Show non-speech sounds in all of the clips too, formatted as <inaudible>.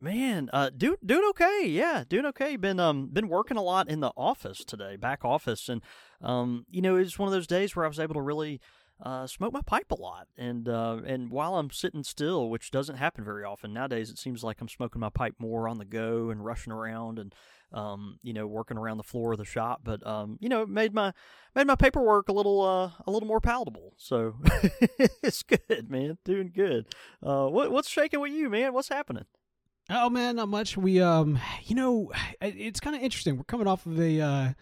Man, uh, do, doing okay. Yeah, doing okay. Been um been working a lot in the office today, back office, and um you know it's one of those days where I was able to really uh, smoke my pipe a lot, and uh, and while I'm sitting still, which doesn't happen very often nowadays, it seems like I'm smoking my pipe more on the go and rushing around and um, you know working around the floor of the shop. But um, you know, it made my made my paperwork a little uh, a little more palatable. So <laughs> it's good, man. Doing good. Uh, what what's shaking with you, man? What's happening? Oh man, not much. We um, you know, it's kind of interesting. We're coming off of a uh,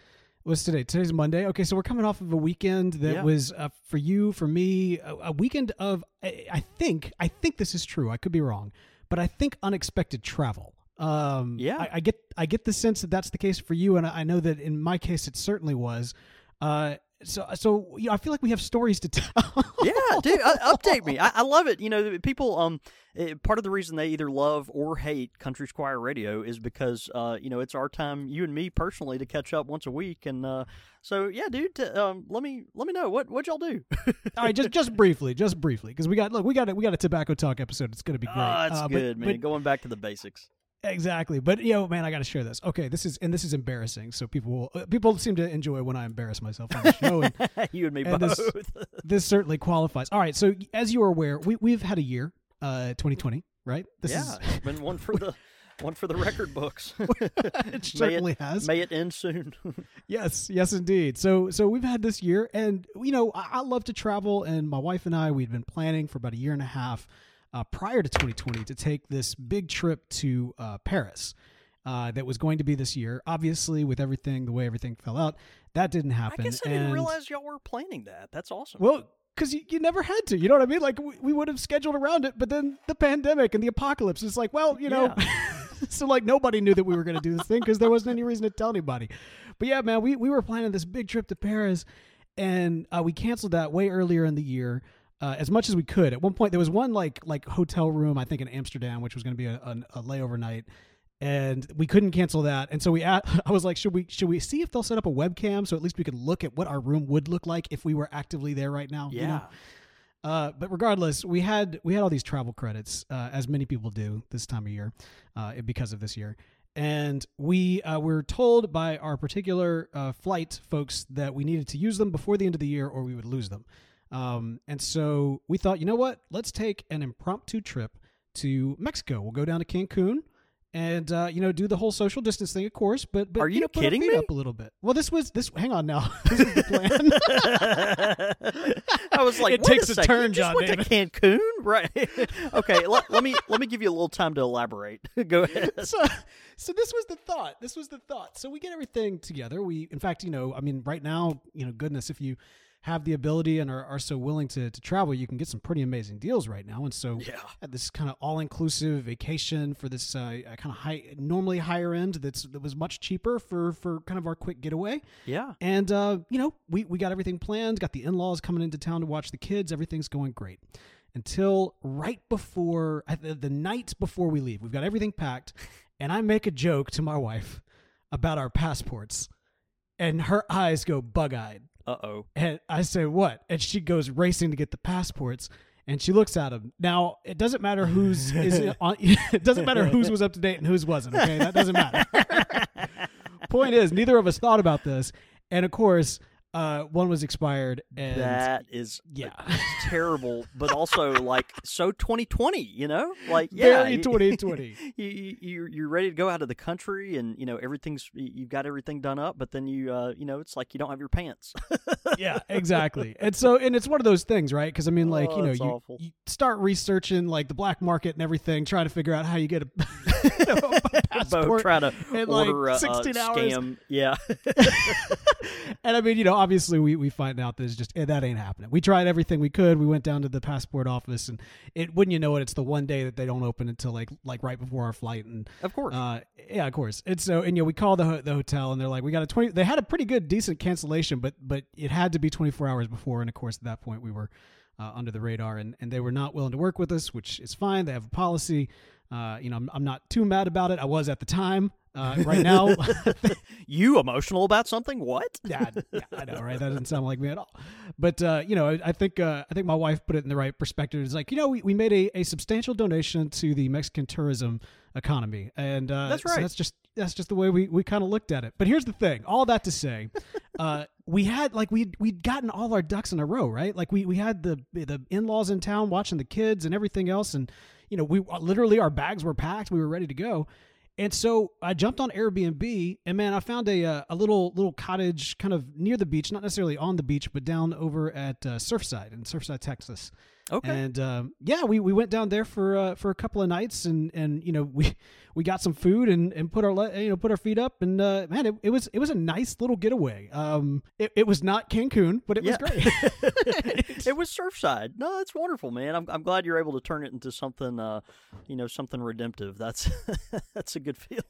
what's today? Today's Monday. Okay, so we're coming off of a weekend that Yeah. was uh, for you, for me, a, a weekend of I, I think I think this is true. I could be wrong, but I think unexpected travel. Um, Yeah. I, I get I get the sense that that's the case for you, and I, I know that in my case it certainly was. Uh, so so you know, I feel like we have stories to tell. yeah, dude, uh, update me. I, I love it. You know, people. Um, eh, part of the reason they either love or hate Country Squire Radio is because uh, you know, it's our time, you and me personally, to catch up once a week. And uh, so, yeah, dude, t- um, let me let me know what what y'all do. All right, just just briefly, just briefly, because we got look, we got a, we got a tobacco talk episode. It's going to be great. Ah, it's Uh, but- good, man. but- Going back to the basics. Exactly, but you know, man, I got to share this. Okay, this is and this is embarrassing. So people will uh, people seem to enjoy when I embarrass myself on the <laughs> show, and you and me And both. this- <laughs> this certainly qualifies. All right, so as you are aware, we we've had a year, uh, 2020, right? This yeah, is it's been one for the one for the record books. <laughs> it certainly it, has. May it end soon. Yes, yes, indeed. So, so we've had this year, and you know, I, I love to travel, and my wife and I, we'd been planning for about a year and a half uh, prior to 2020 to take this big trip to uh, Paris. Uh, that was going to be this year. Obviously, with everything, the way everything fell out, that didn't happen. I guess I didn't realize y'all were planning that. That's awesome. Well, because you, you never had to. You know what I mean? Like, we, we would have scheduled around it, but then the pandemic and the apocalypse is like, well, you know. <laughs> so, like, nobody knew that we were going to do this thing because there wasn't any reason to tell anybody. But yeah, man, we, we were planning this big trip to Paris, and uh, we canceled that way earlier in the year. Uh, as much as we could. At one point, there was one like like hotel room, I think in Amsterdam, which was going to be a, a, a layover night, and we couldn't cancel that. And so we, at, <laughs> I was like, should we should we see if they'll set up a webcam so at least we could look at what our room would look like if we were actively there right now? you yeah. know? Uh, but regardless, we had we had all these travel credits, uh, as many people do this time of year, uh, because of this year. And we uh, were told by our particular uh, flight folks that we needed to use them before the end of the year, or we would lose them. Um, and so we thought, you know what? Let's take an impromptu trip to Mexico. We'll go down to Cancun. And uh, you know, do the whole social distance thing, of course. But but Are you know, put our kidding me? Up a little bit. Well, this was this. Hang on now. <laughs> this is the <laughs> plan. I was like, It takes a, a turn, you just John went David." to Cancun, right? <laughs> okay, let, let me let me give you a little time to elaborate. Go ahead. so, so this was the thought. This was the thought. So we get everything together. We, in fact, you know, I mean, right now, you know, goodness, if you have the ability and are, are so willing to, to travel, you can get some pretty amazing deals right now. And so, Yeah. this kind of all inclusive vacation for this uh, kind of high, normally higher end. That's that was much cheaper for for kind of our quick getaway. Yeah. And uh, you know, we we got everything planned. Got the in laws coming into town to watch the kids. Everything's going great until right before uh, the, the night before we leave. We've got everything packed, <laughs> and I make a joke to my wife about our passports, and her eyes go bug eyed. Uh oh. And I say, "What?" And she goes racing to get the passports. And she looks at them. Now it doesn't matter whose is on. <laughs> It doesn't matter whose was up to date and whose wasn't. Okay, that doesn't matter. <laughs> Point is, neither of us thought about this, and of course, uh, one was expired. And That is yeah, terrible, but also like so 2020. You know, like yeah, very 2020. <laughs> You, you you're you're ready to go out of the country, and you know everything's you- you've got everything done up, but then you uh you know it's like you don't have your pants. <laughs> yeah, exactly. And so, and it's one of those things, right? Because I mean, like Oh, you know, you, you start researching like the black market and everything, trying to figure out how you get a <laughs> <laughs> you know, <laughs> passport trying to in, like, order a, a hours. scam. Yeah. <laughs> and I mean, you know, obviously we, we find out that it's just eh, that ain't happening. We tried everything we could. We went down to the passport office, and it wouldn't you know it, it's the one day that they don't open until like like right before our flight, and Of course. uh, yeah, of course. And so, and you know, we called the ho- the hotel, and they're like, we got a twenty. They had a pretty good, decent cancellation, but but it had to be twenty four hours before, and of course, at that point, we were uh, under the radar, and and they were not willing to work with us, which is fine. They have a policy. Uh, you know, I'm, I'm not too mad about it. I was at the time. Uh, right now, <laughs> you emotional about something? What? <laughs> yeah, yeah, I know, right? That doesn't sound like me at all. But uh, you know, I, I think uh, I think my wife put it in the right perspective. It's like you know, we, we made a, a substantial donation to the Mexican tourism economy, and uh, That's so right. that's just that's just the way we, we kind of looked at it. But here's the thing: all that to say, uh, we had like we we'd gotten all our ducks in a row, right? Like we we had the the in laws in town watching the kids and everything else, and you know, we literally our bags were packed, we were ready to go. And so I jumped on Airbnb, and man, I found a uh, a little little cottage kind of near the beach, not necessarily on the beach, but down over at uh, Surfside in Surfside, Texas. Okay. And um, yeah, we, we went down there for uh, for a couple of nights, and, and you know <laughs> we we got some food and, and put our le- you know put our feet up, and uh, man, it, it was it was a nice little getaway. Um, it, it was not Cancun, but it Yeah. was great. <laughs> <laughs> it was Surfside. No, it's wonderful, man. I'm I'm glad you're able to turn it into something, uh, you know, something redemptive. That's that's a good feeling.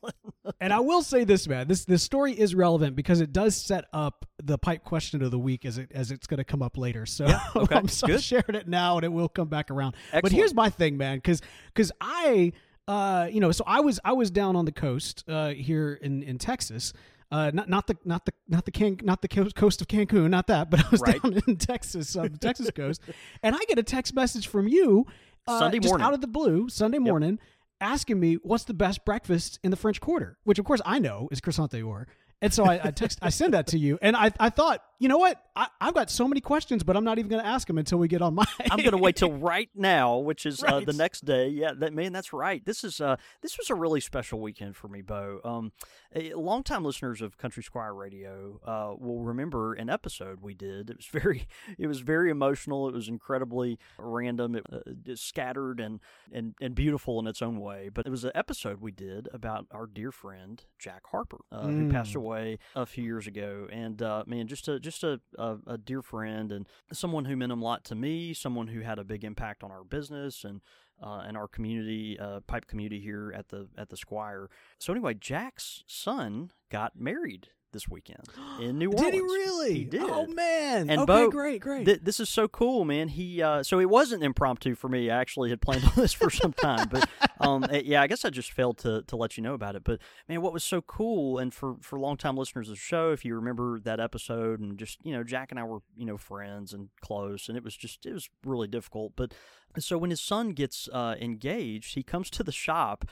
And I will say this, man. This this story is relevant because it does set up the pipe question of the week as it as it's going to come up later. So okay, I'm good. sharing it now, and it will come back around. But here's my thing, man, because because I uh you know so I was I was down on the coast uh here in in Texas. Uh, not not the not the not the Can, not the coast of Cancun, not that, but I was Right. down <laughs> in Texas, the Texas coast, and I get a text message from you uh, Sunday just morning. out of the blue, Sunday morning, asking me what's the best breakfast in the French Quarter, which of course I know is croissant d'or. And so I, I text, I send that to you, and I, I thought, you know what, I, I've got so many questions, but I'm not even going to ask them until we get on my. <laughs> I'm going to wait till right now, which is uh, the next day. Yeah, that man, that's right. This is uh, this was a really special weekend for me, Bo. Um, longtime listeners of Country Squire Radio uh, will remember an episode we did. It was <laughs> very, it was very emotional. It was incredibly random, it, uh, scattered and, and and beautiful in its own way. But it was an episode we did about our dear friend Jack Harper, uh, who passed away a few years ago. And uh, man, just a just a, a, a dear friend and someone who meant a lot to me, someone who had a big impact on our business and uh, and our community, uh, pipe community here at the at the Squire. So anyway, Jack's son got married this weekend in New Orleans. <gasps> Did he really? He did. Oh man! And okay, Bo, great, great. Th- this is so cool, man. He uh, so it wasn't impromptu for me. I actually had planned on this for some time, but <laughs> um, eh, yeah, I guess I just failed to to let you know about it. But man, what was so cool, and for for longtime listeners of the show, if you remember that episode, and just you know, Jack and I were you know friends and close, and it was just it was really difficult. But so when his son gets uh, engaged, he comes to the shop.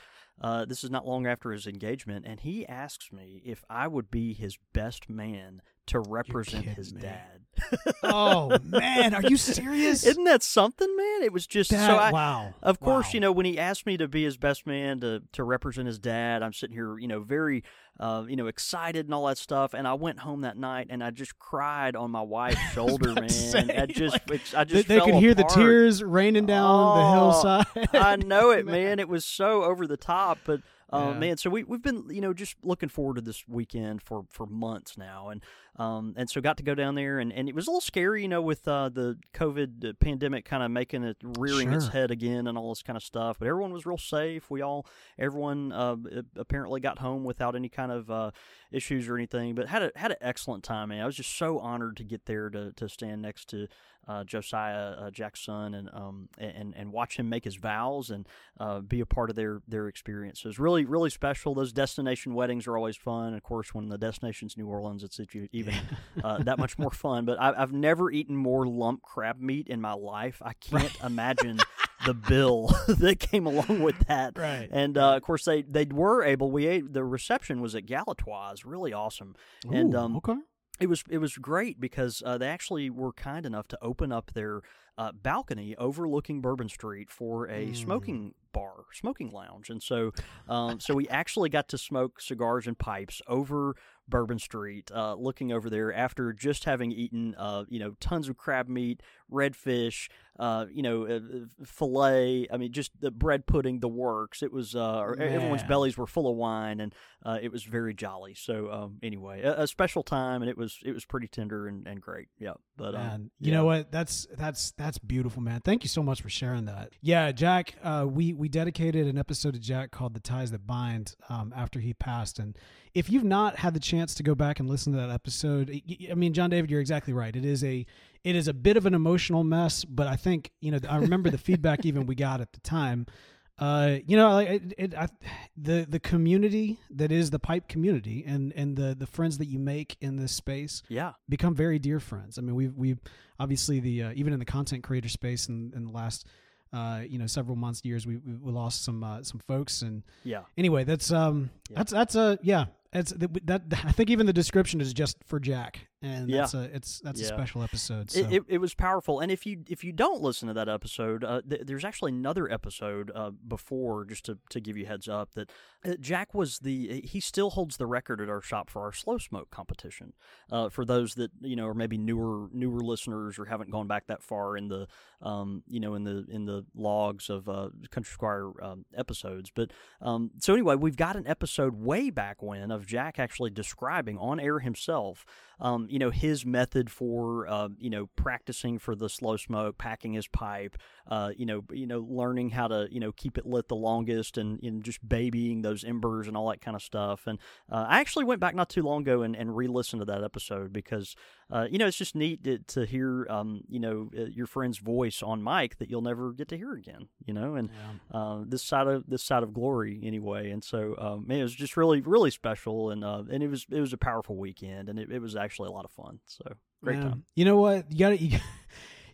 Uh, this is not long after his engagement, and he asks me if I would be his best man to represent his me. dad. <laughs> oh man, are you serious? <laughs> Isn't that something, man? It was just That- so. I, wow. Of course, Wow. you know when he asked me to be his best man to to represent his dad, I'm sitting here, you know, very, uh, you know, excited and all that stuff. And I went home that night and I just cried on my wife's <laughs> shoulder, man. say, I just, like, it's- I They, just they fell could hear the tears raining down the Oh, hillside. I know it, man. It was so over the top, but uh, Yeah. man, so we we've been you know just looking forward to this weekend for for months now, and um and so got to go down there, and, and it was a little scary, you know, with uh, the COVID uh, pandemic kind of making it rearing its head again and all this kind of stuff. But everyone was real safe. We all everyone uh, apparently got home without any kind of uh, issues or anything, but had a had an excellent time. Man, I was just so honored to get there to to stand next to uh, Josiah uh, Jack's son and um and and watch him make his vows and uh, be a part of their their experience. So it was really really special. Those destination weddings are always fun. Of course, when the destination's New Orleans, it's you- even <laughs> uh, that much more fun. But I, I've never eaten more lump crab meat in my life. I can't imagine the bill <laughs> that came along with that. Right, And uh, of course, they they were able. We ate the reception was at Galatoire's, really awesome. and um, okay. it was it was great because uh, they actually were kind enough to open up their uh, balcony overlooking Bourbon Street for a Mm. smoking bar, smoking lounge, and so um, so we actually got to smoke cigars and pipes over Bourbon Street, uh, looking over there after just having eaten, uh, you know, tons of crab meat, redfish, uh, you know, uh, fillet. I mean, just the bread pudding, the works. It was uh, everyone's bellies were full of wine, and uh, it was very jolly. So um, anyway, a, a special time, and it was it was pretty tender and, and great. Yeah, but um, Man, you yeah. know what? That's that's that's beautiful, man. Thank you so much for sharing that. Yeah, Jack. Uh, we we dedicated an episode to Jack called "The Ties That Bind" um, after he passed, and if you've not had the chance to go back and listen to that episode, I mean, John David, you're exactly right. It is a it is a bit of an emotional mess, but I think you know I remember the feedback even we got at the time. Uh, you know, like it, it, I, the the community that is the pipe community, and and the the friends that you make in this space Yeah, become very dear friends. I mean, we've we've obviously the uh, even in the content creator space in, in the last uh, you know several months years we we we lost some uh, some folks and yeah. anyway that's um Yeah. that's that's a yeah it's that, that I think even the description is just for Jack and Yeah. that's a it's that's a special episode. So. It, it, it was powerful, and if you if you don't listen to that episode, uh, th- there's actually another episode uh, before, just to, to give you a heads up that uh, Jack was the he still holds the record at our shop for our slow smoke competition. Uh, for those that you know are maybe newer newer listeners or haven't gone back that far in the um, you know in the in the logs of uh, Country Squire um, episodes, but um, so anyway, we've got an episode way back when of Jack actually describing on air himself um, you know, his method for, uh, you know, practicing for the slow smoke, packing his pipe, uh, you know, you know, learning how to, you know, keep it lit the longest and, and just babying those embers and all that kind of stuff. And uh, I actually went back not too long ago and, and re-listened to that episode because, uh, you know, it's just neat to, to hear, um, you know, uh, your friend's voice on mic that you'll never get to hear again, you know, and Yeah. uh, this side of this side of glory anyway. And so, um, man, it was just really, really special, and uh, and it was it was a powerful weekend, and it, it was actually a lot of fun. So great time. You know what? You got to <laughs> you,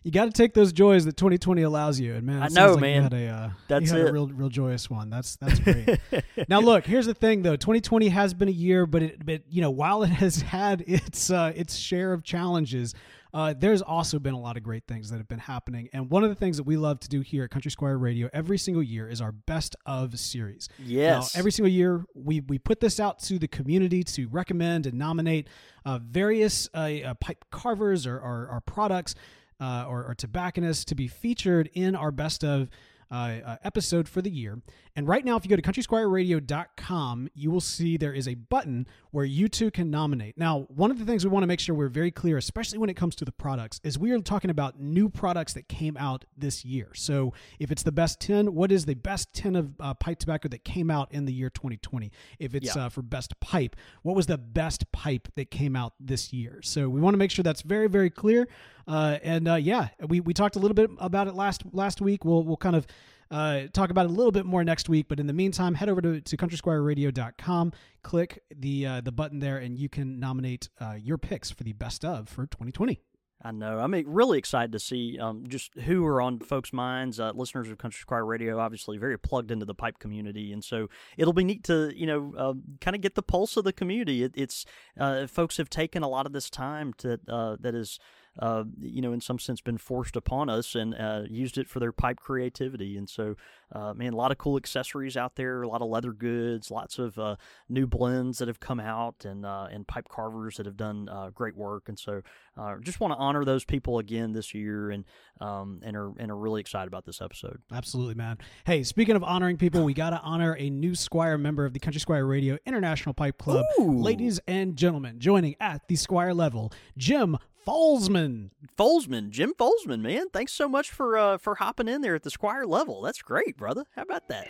you got to take those joys that 2020 allows you. And man, I know, like man. You had a, uh, That's you had it. a real real joyous one. That's that's great. <laughs> now look, here's the thing though. 2020 has been a year, but it but you know while it has had its uh, its share of challenges. Uh, there's also been a lot of great things that have been happening, and one of the things that we love to do here at Country Squire Radio every single year is our best of series. Yes. Now, every single year, we we put this out to the community to recommend and nominate uh, various uh, uh, pipe carvers or, or, or products uh, or, or tobacconists to be featured in our best of. Uh, uh, episode for the year. And right now, if you go to countrysquireradio.com, you will see there is a button where you too can nominate. Now, one of the things we want to make sure we're very clear, especially when it comes to the products, is we are talking about new products that came out this year. So if it's the best 10, what is the best 10 of uh, pipe tobacco that came out in the year 2020? If it's Yeah. uh, for best pipe, what was the best pipe that came out this year? So we want to make sure that's very, very clear. Uh, and uh, yeah, we, we talked a little bit about it last last week. We'll we'll kind of uh, talk about a little bit more next week. But in the meantime, head over to, to countrysquireradio.com, click the uh, the button there, and you can nominate uh, your picks for the best of for 2020. I know. I'm really excited to see um, just who are on folks' minds. Uh, listeners of Country Squire Radio, obviously very plugged into the pipe community, and so it'll be neat to you know um, kind of get the pulse of the community. It, it's uh, folks have taken a lot of this time to uh, that is. Uh, you know, in some sense, been forced upon us and uh, used it for their pipe creativity. And so, uh, man, a lot of cool accessories out there, a lot of leather goods, lots of uh, new blends that have come out, and uh, and pipe carvers that have done uh, great work. And so, uh, just want to honor those people again this year, and um, and are and are really excited about this episode. Absolutely, man. Hey, speaking of honoring people, we got to honor a new Squire member of the Country Squire Radio International Pipe Club. Ooh. Ladies and gentlemen, joining at the Squire level, Jim Falsman. Folsman, Jim Folsman, man, thanks so much for uh, for hopping in there at the Squire level. That's great, brother. How about that?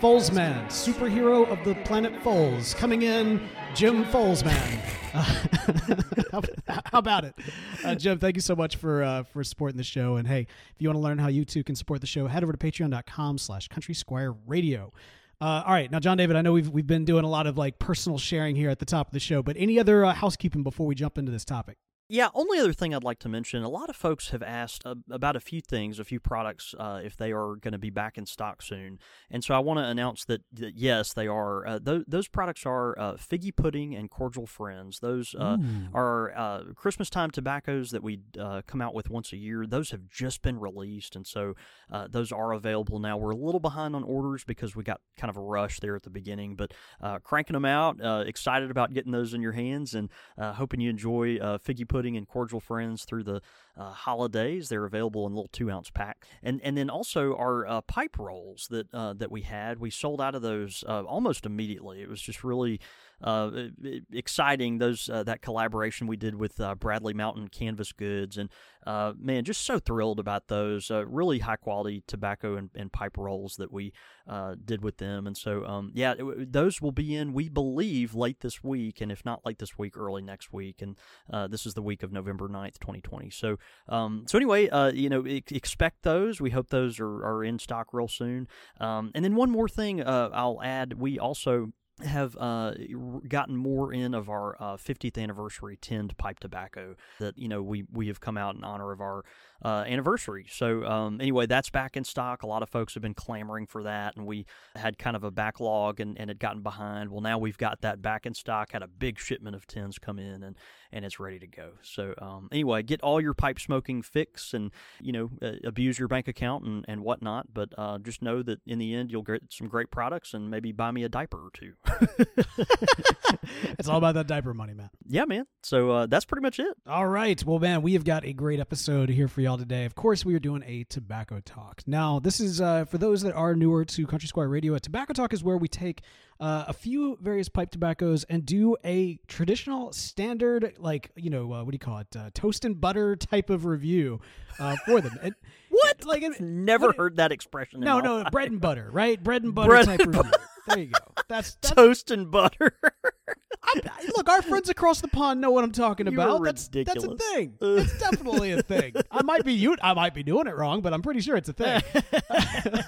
Folsman, superhero of the planet Foles. Coming in, Jim Folsman. Uh, <laughs> how, about it? Uh, Jim, thank you so much for uh, for supporting the show. And hey, if you want to learn how you too can support the show, head over to patreon.com slash country squire radio. Uh, all right, now John David, I know we've we've been doing a lot of like personal sharing here at the top of the show, but any other uh, housekeeping before we jump into this topic? Yeah, only other thing I'd like to mention a lot of folks have asked uh, about a few things, a few products, uh, if they are going to be back in stock soon. And so I want to announce that, that, yes, they are. Uh, th- those products are uh, Figgy Pudding and Cordial Friends. Those uh, are uh, Christmas time tobaccos that we come out with once a year. Those have just been released, and so those are available now. We're a little behind on orders because we got kind of a rush there at the beginning, but cranking them out, excited about getting those in your hands, and hoping you enjoy Figgy Pudding pudding and cordial friends through the uh, holidays. They're available in a little two ounce pack, and and then also our uh, pipe rolls that uh, that we had. We sold out of those uh, almost immediately. It was just really uh, exciting. Those uh, that collaboration we did with Bradley Mountain Canvas Goods, and man, just so thrilled about those really high quality tobacco and, and pipe rolls that we did with them. And so, um, yeah, it, those will be in we believe late this week, and if not late this week, early next week. And this is the week of November 9th, 2020. So, um, so anyway, you know, expect those. We hope those are, are in stock real soon. Um, and then one more thing I'll add: we also have uh, gotten more in of our uh, 50th anniversary tinned pipe tobacco that you know we we have come out in honor of our uh, anniversary. So um, anyway, that's back in stock. A lot of folks have been clamoring for that, and we had kind of a backlog and, and had gotten behind. Well, now we've got that back in stock. Had a big shipment of tins come in, and and it's ready to go. So um, anyway, get all your pipe smoking fix, and you know uh, abuse your bank account and and whatnot. But uh, just know that in the end, you'll get some great products, and maybe buy me a diaper or two. it's all about that diaper money, man. <laughs> Yeah, man. So uh, that's pretty much it. All right. Well, man, we have got a great episode here for y'all today. Of course, we are doing a tobacco talk. Now, this is uh, for those that are newer to Country Squire Radio. A tobacco talk is where we take uh, a few various pipe tobaccos and do a traditional standard, like you know, uh, what do you call it, uh, toast and butter type of review uh, for them. And, <laughs> what? Like, I've never heard that expression. No, no, <laughs> life. bread and butter, right? Bread and <laughs> butter bread type and review. There you go. That's, that's toast and butter. I, look, our friends across the pond know what I'm talking you about. That's that's a thing. it's definitely a thing. <laughs> I might be you. I might be doing it wrong, but I'm pretty sure it's a thing. <laughs>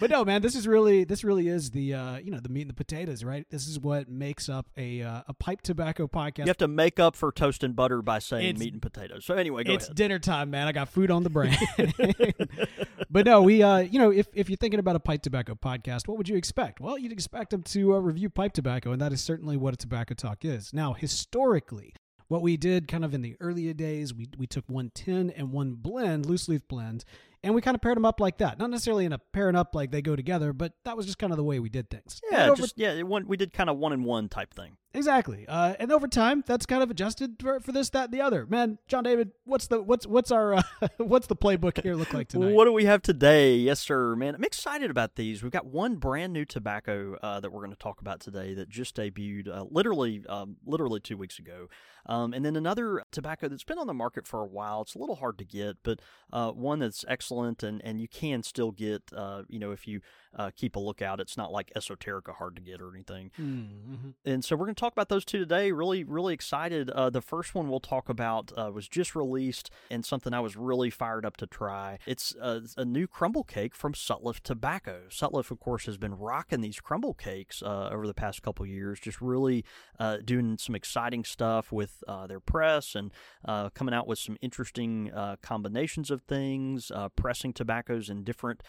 but no, man, this is really this really is the uh, you know the meat and the potatoes, right? This is what makes up a uh, a pipe tobacco podcast. You have to make up for toast and butter by saying it's, meat and potatoes. So anyway, it's ahead. dinner time, man. I got food on the brain. <laughs> but no, we uh, you know if if you're thinking about a pipe tobacco podcast, what would you expect? Well, you'd expect them to uh, review pipe tobacco, and that is certainly what a tobacco talk is. Now, historically, what we did kind of in the earlier days, we, we took one tin and one blend, loose leaf blend, and we kind of paired them up like that. Not necessarily in a pairing up like they go together, but that was just kind of the way we did things. Yeah, over, just yeah, one, we did kind of one in one type thing. Exactly. Uh, and over time, that's kind of adjusted for, for, this, that, and the other. Man, John David, what's the what's what's our uh, <laughs> what's the playbook here look like tonight? what do we have today? Yes, sir. Man, I'm excited about these. We've got one brand new tobacco uh, that we're going to talk about today that just debuted uh, literally um, literally two weeks ago, um, and then another tobacco that's been on the market for a while. It's a little hard to get, but uh, one that's excellent, and and you can still get uh, you know if you keep a lookout. It's not like esoterica hard to get or anything. Mm-hmm. And so we're going to talk about those two today. Really, really excited. Uh, the first one we'll talk about uh, was just released and something I was really fired up to try. It's a, a new crumble cake from Sutliff Tobacco. Sutliff, of course, has been rocking these crumble cakes uh, over the past couple years, just really uh, doing some exciting stuff with uh, their press and uh, coming out with some interesting combinations of things, pressing tobaccos in different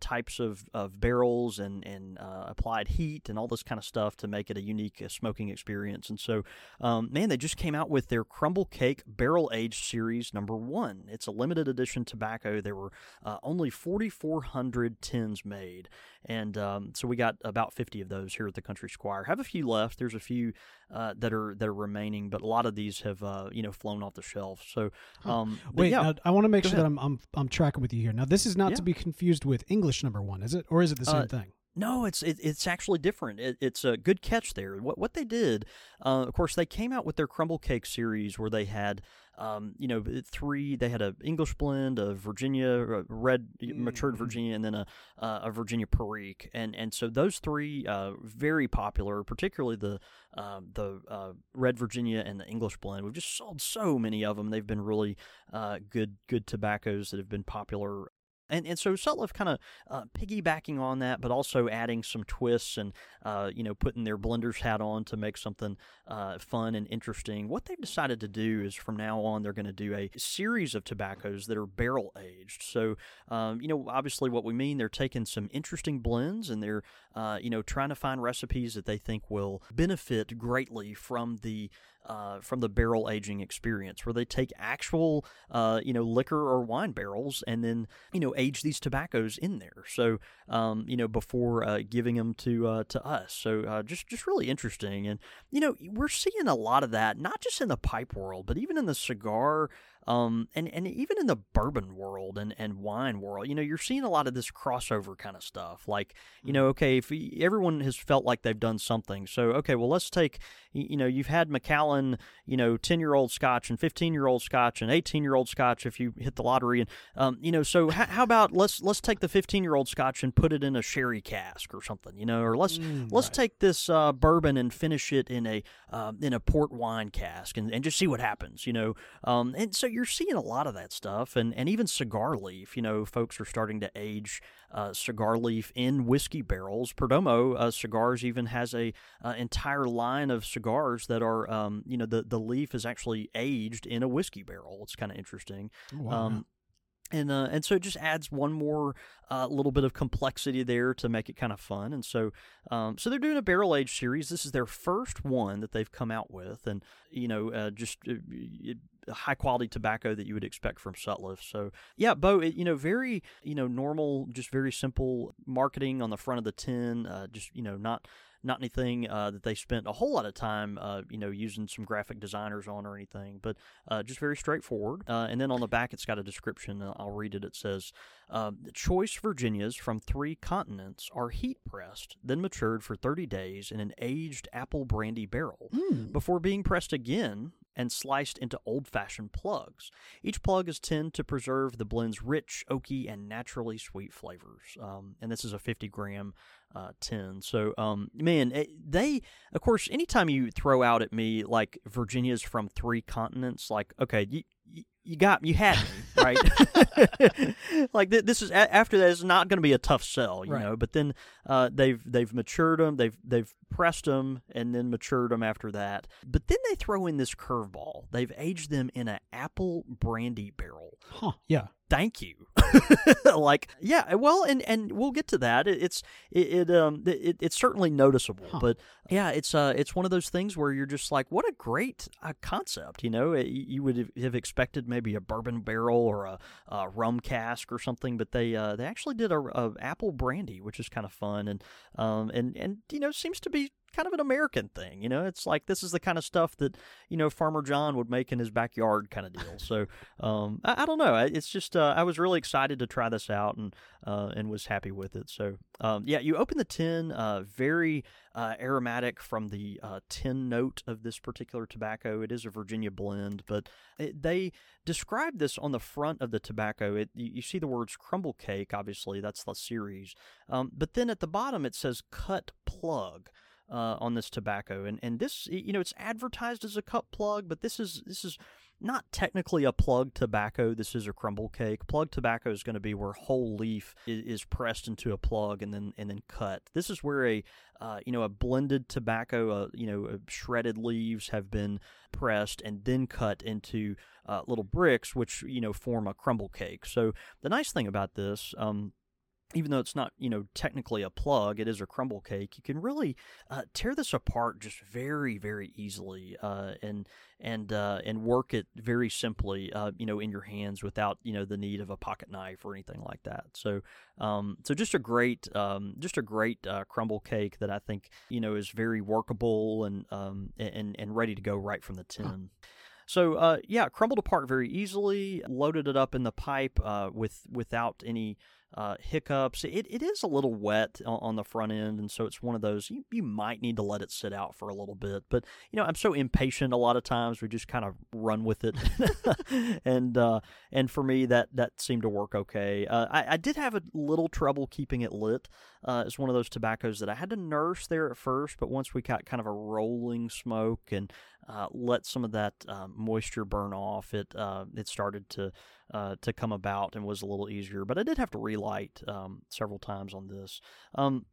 types of, of barrels and, and applied heat and all this kind of stuff to make it a unique smoking experience experience. And so, um, man, they just came out with their Crumble Cake Barrel Aged Series number one. It's a limited edition tobacco. There were uh, only 4,400 tins made. And um, so we got about 50 of those here at the Country Squire. Have a few left. There's a few uh, that are that are remaining, but a lot of these have uh, you know flown off the shelf. So um, wait, yeah, now, I want to make sure ahead. that I'm, I'm I'm tracking with you here. Now this is not yeah. to be confused with English number one, is it, or is it the same uh, thing? No, it's it, it's actually different. It, it's a good catch there. What what they did, uh, of course, they came out with their crumble cake series where they had, um, you know, three. They had a English blend, a Virginia a red mm-hmm. matured Virginia, and then a uh, a Virginia Perique, and and so those three uh, very popular, particularly the um, the uh, red Virginia and the English blend. We've just sold so many of them. They've been really uh, good good tobaccos that have been popular And, and so Sutliff kind of uh, piggybacking on that, but also adding some twists and uh, you know putting their blender's hat on to make something uh, fun and interesting. What they've decided to do is from now on they're going to do a series of tobaccos that are barrel aged. So um, you know obviously what we mean they're taking some interesting blends and they're uh, you know trying to find recipes that they think will benefit greatly from the uh, from the barrel aging experience, where they take actual, uh, you know, liquor or wine barrels and then, you know, age these tobaccos in there. So, um, you know, before uh, giving them to uh, to us. So, uh, just just really interesting, and you know, we're seeing a lot of that, not just in the pipe world, but even in the cigar um, and, and even in the bourbon world and, and wine world, you know, you're seeing a lot of this crossover kind of stuff. Like, you know, mm-hmm. okay, if everyone has felt like they've done something, so okay, well, let's take, you know, you've had Macallan, you know, ten year old Scotch and fifteen year old Scotch and eighteen year old Scotch if you hit the lottery, and um, you know, so h- how about let's let's take the fifteen year old Scotch and put it in a sherry cask or something, you know, or let's mm, let's right. take this uh, bourbon and finish it in a uh, in a port wine cask and, and just see what happens, you know, um, and so you're seeing a lot of that stuff, and, and even cigar leaf. You know, folks are starting to age uh, cigar leaf in whiskey barrels. Perdomo uh, Cigars even has a uh, entire line of cigars that are, um, you know, the, the leaf is actually aged in a whiskey barrel. It's kind of interesting. Oh, wow. Um, and uh, and so it just adds one more uh, little bit of complexity there to make it kind of fun. And so um, so they're doing a barrel age series. This is their first one that they've come out with, and you know uh, just uh, high quality tobacco that you would expect from Sutliff. So yeah, Bo, it, you know very you know normal, just very simple marketing on the front of the tin. Uh, just you know not not anything uh, that they spent a whole lot of time, uh, you know, using some graphic designers on or anything, but uh, just very straightforward. Uh, and then on the back, it's got a description. I'll read it. It says, um, "Choice Virginias from three continents are heat pressed, then matured for 30 days in an aged apple brandy barrel mm. before being pressed again." And sliced into old fashioned plugs. Each plug is tend to preserve the blend's rich, oaky, and naturally sweet flavors. Um, and this is a 50 gram uh, 10. So, um, man, it, they, of course, anytime you throw out at me like Virginia's from three continents, like, okay, you, you got you had me right? <laughs> <laughs> Like th- this is a- after that is not going to be a tough sell you right. know but then uh, they've they've matured them they've they've pressed them and then matured them after that. But then they throw in this curveball. They've aged them in an apple brandy barrel. Huh yeah. Thank you. <laughs> Like yeah well and and we'll get to that. It, it's it, it um it, it's certainly noticeable huh. but yeah it's uh it's one of those things where you're just like what a great uh, concept you know? You would have expected maybe a bourbon barrel or a, a rum cask or something but they uh they actually did a, a apple brandy which is kind of fun and um and and you know seems to be kind of an American thing. You know, it's like this is the kind of stuff that you know Farmer John would make in his backyard, kind of deal. So um, I, I, don't know. It's just uh, I was really excited to try this out and uh, and was happy with it. So um, yeah, you open the tin, uh, very uh, aromatic from the uh, tin note of this particular tobacco. It is a Virginia blend, but it, they describe this on the front of the tobacco. It you, you, see the words crumble cake. Obviously, that's the series. Um, but then at the bottom it says cut plug uh, on this tobacco, and and this you know it's advertised as a cut plug, but this is this is not technically a plug tobacco. This is a crumble cake. Plug tobacco is going to be where whole leaf is, is, pressed into a plug and then and then cut. This is where a uh, you know a blended tobacco, uh, you know uh, shredded leaves have been pressed and then cut into uh, little bricks, which you know form a crumble cake. So the nice thing about this. Um, even though it's not you know technically a plug it is a crumble cake you can really uh, tear this apart just very very easily uh, and and uh, and work it very simply uh, you know in your hands without you know the need of a pocket knife or anything like that so um, so just a great um, just a great uh, crumble cake that I think you know is very workable and um, and and ready to go right from the tin. So uh, yeah, crumbled apart very easily. Loaded it up in the pipe uh, with without any uh, hiccups. It, it is a little wet on, on, the front end, and so it's one of those you, you might need to let it sit out for a little bit. But you know, I'm so impatient a lot of times we just kind of run with it, <laughs> and uh, and for me that that seemed to work okay. Uh, I, I did have a little trouble keeping it lit. Uh, is one of those tobaccos that I had to nurse there at first, but once we got kind of a rolling smoke and uh, let some of that um, moisture burn off, it uh, it started to uh, to come about and was a little easier. But I did have to relight um, several times on this. Um,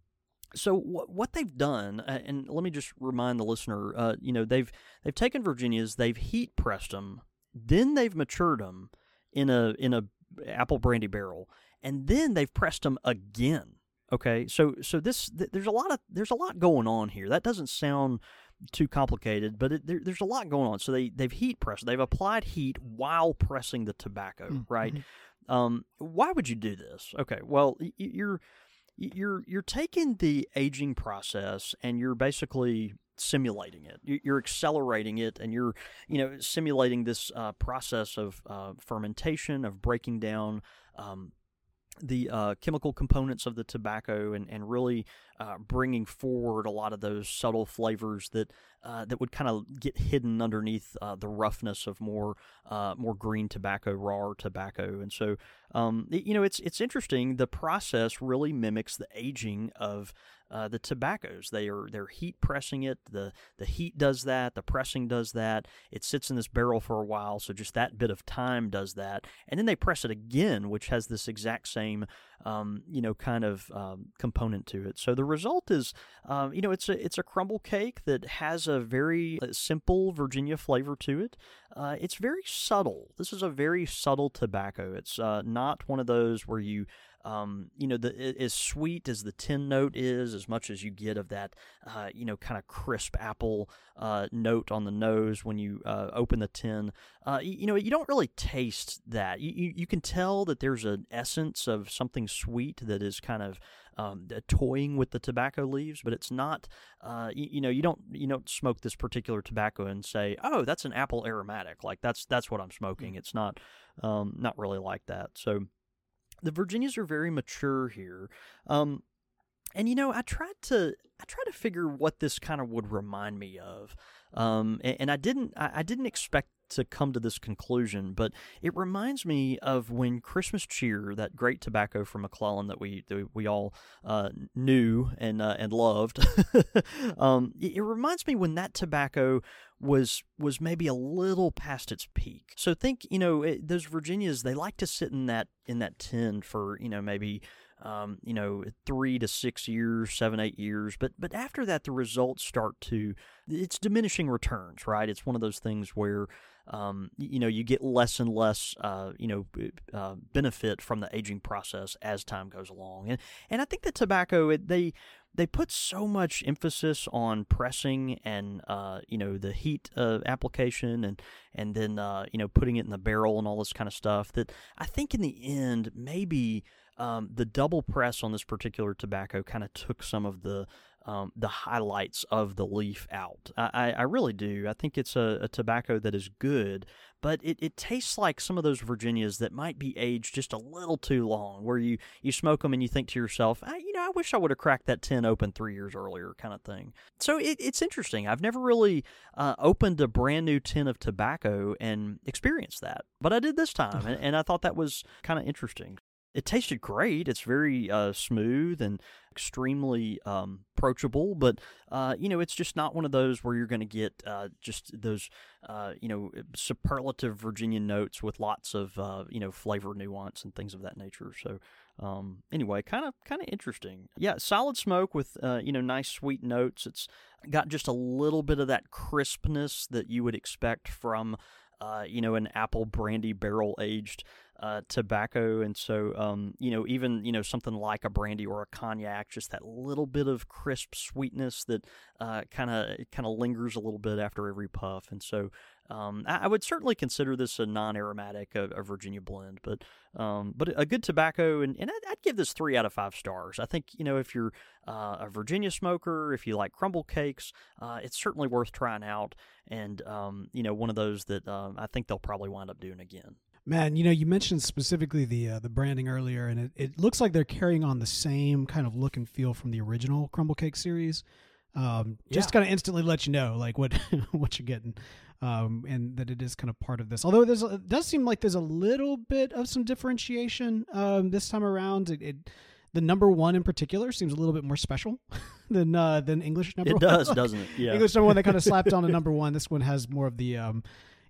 so what they've done, uh, and let me just remind the listener, uh, you know, they've they've taken Virginias, they've heat pressed them, then they've matured them in a in a apple brandy barrel, and then they've pressed them again. Okay, so so this th- there's a lot of there's a lot going on here. That doesn't sound too complicated, but it, there, there's a lot going on. So they they've heat pressed, they've applied heat while pressing the tobacco, Mm, right? mhm. Um, why would you do this? Okay, well you're you're you're taking the aging process and you're basically simulating it. You- You're accelerating it, and you're you know simulating this uh, process of uh, fermentation, of breaking down. Um, the uh, chemical components of the tobacco and, and really uh, bringing forward a lot of those subtle flavors that uh, that would kind of get hidden underneath uh, the roughness of more uh, more green tobacco, raw tobacco, and so um, you know it's it's interesting. The process really mimics the aging of uh, the tobaccos. They are they're heat pressing it. the The heat does that. The pressing does that. It sits in this barrel for a while, so just that bit of time does that, and then they press it again, which has this exact same um, you know kind of um, component to it. So the result is um, you know it's a it's a crumble cake that has a very uh, simple Virginia flavor to it. Uh, it's very subtle. This is a very subtle tobacco. It's uh, not one of those where you um, you know, the as sweet as the tin note is, as much as you get of that, uh, you know, kind of crisp apple uh, note on the nose when you uh, open the tin. Uh, you, you know, you don't really taste that. You, you you can tell that there's an essence of something sweet that is kind of um, toying with the tobacco leaves, but it's not. Uh, you, you know, you don't you don't smoke this particular tobacco and say, "Oh, that's an apple aromatic." Like that's that's what I'm smoking. It's not um, not really like that. So the Virginias are very mature here. Um, and you know, I tried to I tried to figure what this kind of would remind me of, um, and, and I didn't I, I didn't expect to come to this conclusion, but it reminds me of when Christmas Cheer, that great tobacco from McClelland that we that we all uh, knew and uh, and loved. <laughs> um, it, reminds me when that tobacco was was maybe a little past its peak. So think, you know, it, those Virginias they like to sit in that in that tin for you know maybe um, you know three to six years, seven eight years, but but after that the results start to it's diminishing returns, right? It's one of those things where um, you know you get less and less uh, you know uh, benefit from the aging process as time goes along, and and I think that tobacco it, they they put so much emphasis on pressing and uh, you know the heat uh, application and and then uh, you know putting it in the barrel and all this kind of stuff that I think in the end maybe um, the double press on this particular tobacco kind of took some of the um, the highlights of the leaf out. I, I, really do. I think it's a, a tobacco that is good, but it, it tastes like some of those Virginias that might be aged just a little too long, where you, you smoke them and you think to yourself, I, you know, I wish I would have cracked that tin open three years earlier, kind of thing. So it, it's interesting. I've never really uh, opened a brand new tin of tobacco and experienced that, but I did this time, and, <laughs> and I thought that was kind of interesting. It tasted great. It's very uh, smooth and extremely um, approachable, but uh, you know, it's just not one of those where you're going to get uh, just those uh, you know superlative Virginia notes with lots of uh, you know flavor nuance and things of that nature. So. Um, anyway, kind of kind of interesting. Yeah, solid smoke with uh, you know nice sweet notes. It's got just a little bit of that crispness that you would expect from uh, you know an apple brandy barrel aged uh, tobacco, and so um, you know even you know something like a brandy or a cognac, just that little bit of crisp sweetness that kind of kind of lingers a little bit after every puff, and so um, I, I would certainly consider this a non-aromatic, a, a Virginia blend, but um, but a good tobacco, and, and I'd, I'd give this three out of five stars. I think you know if you're uh, a Virginia smoker, if you like crumble cakes, uh, it's certainly worth trying out, and um, you know one of those that um, I think they'll probably wind up doing again. Man, you know, you mentioned specifically the uh, the branding earlier, and it, it looks like they're carrying on the same kind of look and feel from the original Crumble Cake series. Um, just Yeah. kind of instantly let you know like what <laughs> what you're getting, um, and that it is kind of part of this. Although there's it does seem like there's a little bit of some differentiation um, this time around. It, it the number one in particular seems a little bit more special <laughs> than uh, than English number It one. does, <laughs> doesn't it? Yeah. English number one they kind of slapped on a number one. This one has more of the um,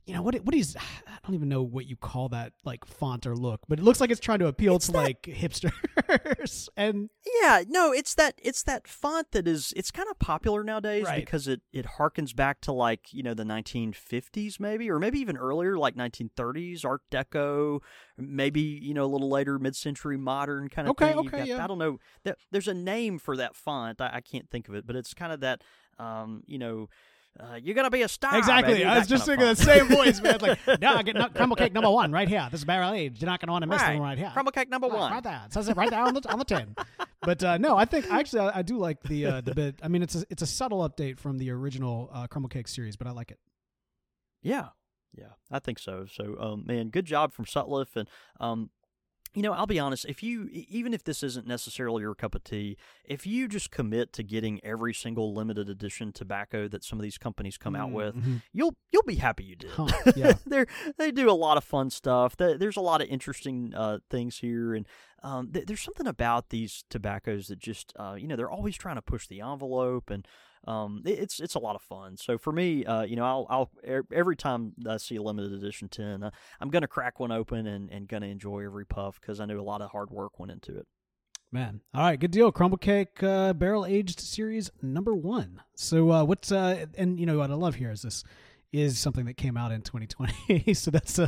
you know what what is <sighs> I don't even know what you call that like font or look, but it looks like it's trying to appeal to like hipsters <laughs> and Yeah, no, it's that it's that font that is it's kind of popular nowadays Right. because it it harkens back to like you know the 1950s maybe or maybe even earlier like 1930s Art Deco, maybe you know a little later mid-century modern kind of Okay, thing. Okay, got- yeah. I don't know. There's a name for that font. I, I can't think of it, but it's kind of that um you know. Uh, you're gonna be a star. exactly. baby, I was just thinking the same voice, man. Like, <laughs> no, I get no, crumble cake number one right here. This is barrel aged. You're not gonna want to miss right. the one right here. Crumble cake number Right, one. right there. It says it right there on the on the tin. But uh, no, I think actually I, I do like the uh, the bit. I mean, it's a, it's a subtle update from the original uh, crumble cake series, but I like it. Yeah, yeah, I think so. So, um, man, good job from Sutliff, and um, you know, I'll be honest. If you, even if this isn't necessarily your cup of tea, if you just commit to getting every single limited edition tobacco that some of these companies come out with, you'll you'll be happy you did. Huh, <laughs> yeah. they they do a lot of fun stuff. There's a lot of interesting uh, things here, and um, th- there's something about these tobaccos that just uh, you know they're always trying to push the envelope, and um, it- it's it's a lot of fun. So for me, uh, you know, I'll I'll every time I see a limited edition tin, uh, I'm gonna crack one open and and gonna enjoy every puff because I know a lot of hard work went into it. Man, all right, good deal. Crumble cake uh, barrel aged series number one. So uh, what's uh, and you know what I love here is this is something that came out in 2020, <laughs> so that's a,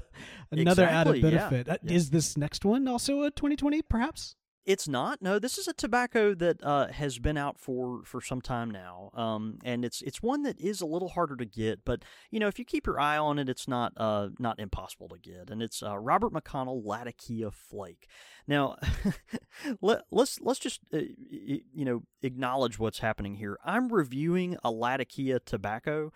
another added Exactly, yeah, benefit. Uh, yeah. Is this next one also a 2020? Perhaps. It's not. No, this is a tobacco that uh, has been out for, for some time now, um, and it's it's one that is a little harder to get. But you know, if you keep your eye on it, it's not uh, not impossible to get. And it's uh, Robert McConnell Latakia Flake. Now, <laughs> let, let's let's just uh, you know acknowledge what's happening here. I'm reviewing a Latakia tobacco,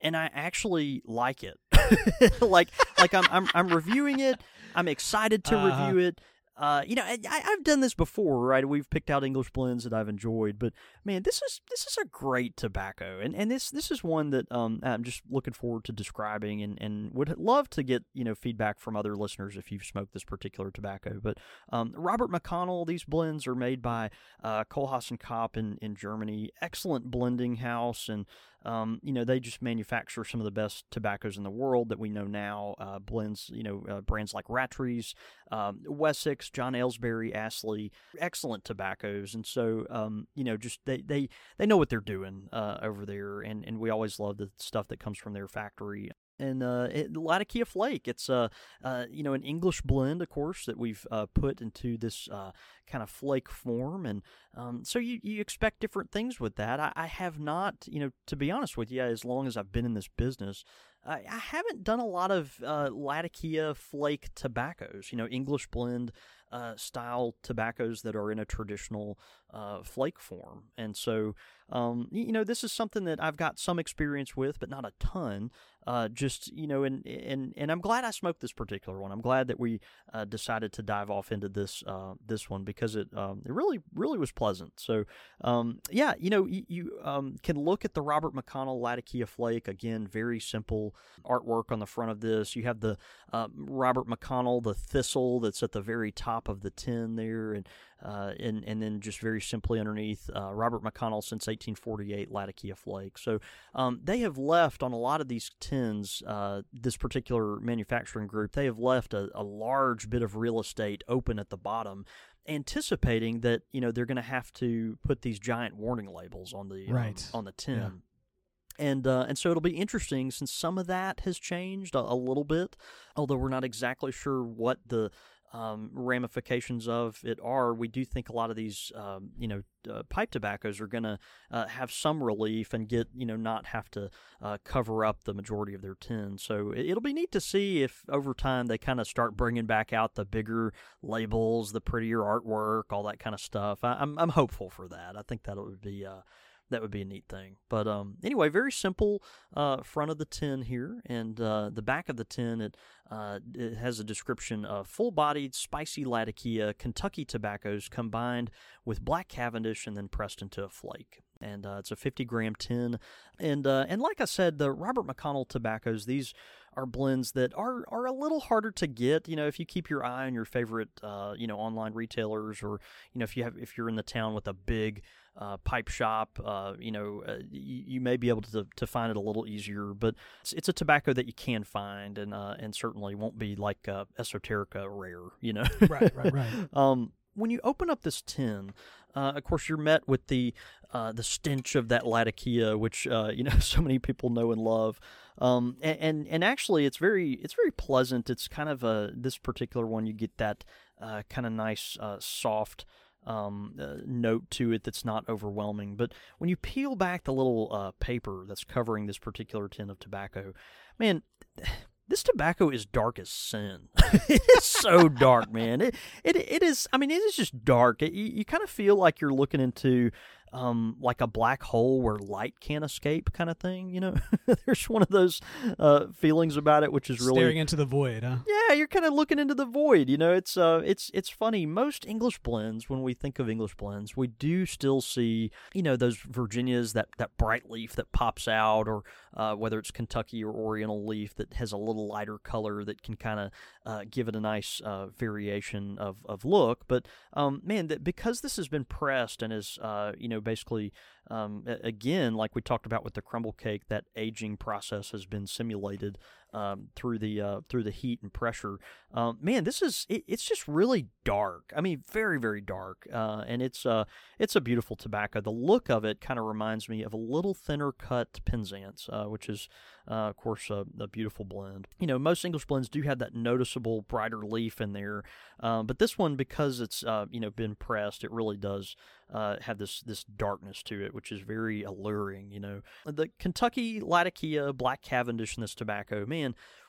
and I actually like it. <laughs> like like I'm, I'm I'm reviewing it. I'm excited to Uh-huh. review it. Uh, you know, I, I've done this before, right? We've picked out English blends that I've enjoyed, but man, this is this is a great tobacco, and and this this is one that um I'm just looking forward to describing, and and would love to get you know feedback from other listeners if you've smoked this particular tobacco. But um, Robert McConnell, these blends are made by uh, Kohlhase and Kopp in in Germany, excellent blending house, and um, you know, they just manufacture some of the best tobaccos in the world that we know now. Uh, blends, you know, uh, brands like Rattray's, um, Wessex, John Aylesbury, Astley, excellent tobaccos. And so, um, you know, just they, they, they know what they're doing uh, over there. And, and we always love the stuff that comes from their factory. And uh, it, Latakia Flake, it's a uh, you know an English blend, of course, that we've uh, put into this uh, kind of flake form, and um, so you, you expect different things with that. I, I have not, you know, to be honest with you, as long as I've been in this business, I, I haven't done a lot of uh, Latakia flake tobaccos, you know, English blend uh, style tobaccos that are in a traditional uh, flake form. And so, um, you know, this is something that I've got some experience with, but not a ton. Uh, just you know, and and and I'm glad I smoked this particular one. I'm glad that we uh, decided to dive off into this uh, this one because it um, it really really was pleasant. So um, yeah, you know, you, you um, can look at the Robert McConnell Latakia Flake again. Very simple artwork on the front of this. You have the uh, Robert McConnell the thistle that's at the very top of the tin there, and uh, and and then just very simply underneath uh, Robert McConnell since 1848 Latakia Flake. So um, they have left on a lot of these tins. Uh, this particular manufacturing group, they have left a, a large bit of real estate open at the bottom. Anticipating that you know they're going to have to put these giant warning labels on the um, Right. on the tin, Yeah. and uh, and so it'll be interesting since some of that has changed a, a little bit, although we're not exactly sure what the um, ramifications of it are. We do think a lot of these, um, you know, uh, pipe tobaccos are going to uh, have some relief and get, you know, not have to uh, cover up the majority of their tin. So it- it'll be neat to see if over time they kind of start bringing back out the bigger labels, the prettier artwork, all that kind of stuff. I, I'm I'm hopeful for that. I think that would be. That would be a neat thing. But um, anyway, very simple uh, front of the tin here, and uh, the back of the tin it, uh, it has a description of full-bodied, spicy Latakia Kentucky tobaccos combined with black Cavendish and then pressed into a flake. and uh, it's a 50 gram tin. And uh, and like I said, the Robert McConnell tobaccos these are blends that are are a little harder to get. You know, if you keep your eye on your favorite uh, you know online retailers, or you know if you have if you're in the town with a big uh, pipe shop, uh, you know, uh, you, you, may be able to, to find it a little easier. But it's, it's a tobacco that you can find, and uh, and certainly won't be like uh, esoterica rare. You know, right, right, right. <laughs> um, when you open up this tin, uh, of course, you're met with the uh, the stench of that Latakia, which uh, you know <laughs> so many people know and love. Um, and, and, and actually, it's very it's very pleasant. It's kind of a this particular one. You get that uh, kind of nice uh, soft. Um, uh, note to it that's not overwhelming. But when you peel back the little paper that's covering this particular tin of tobacco, man, this tobacco is dark as sin. <laughs> it is so dark, man. It, it it is. I mean, it is just dark. It, you, you kind of feel like you're looking into um, like a black hole where light can't escape, kind of thing. You know, <laughs> there's one of those uh, feelings about it, which is really staring into the void. Huh? Yeah, you're kind of looking into the void. You know, it's uh, it's it's funny. Most English blends, when we think of English blends, we do still see, you know, those Virginias, that that bright leaf that pops out, or uh, whether it's Kentucky or Oriental leaf that has a little lighter color that can kind of uh, give it a nice uh, variation of, of look. But um, man, that because this has been pressed and is uh, you know basically um, again like we talked about with the Crumble Kake, that aging process has been simulated um, through the uh, through the heat and pressure. Um, man, this is it, it's just really dark. I mean, very very dark, uh, and it's uh it's a beautiful tobacco. The look of it kind of reminds me of a little thinner cut Penzance, uh, which is uh, of course a, a, beautiful blend. You know, most English blends do have that noticeable brighter leaf in there, um, but this one because it's uh, you know been pressed, it really does uh, have this this darkness to it, which is very alluring. You know, the Kentucky Latakia Black Cavendish in this tobacco, man,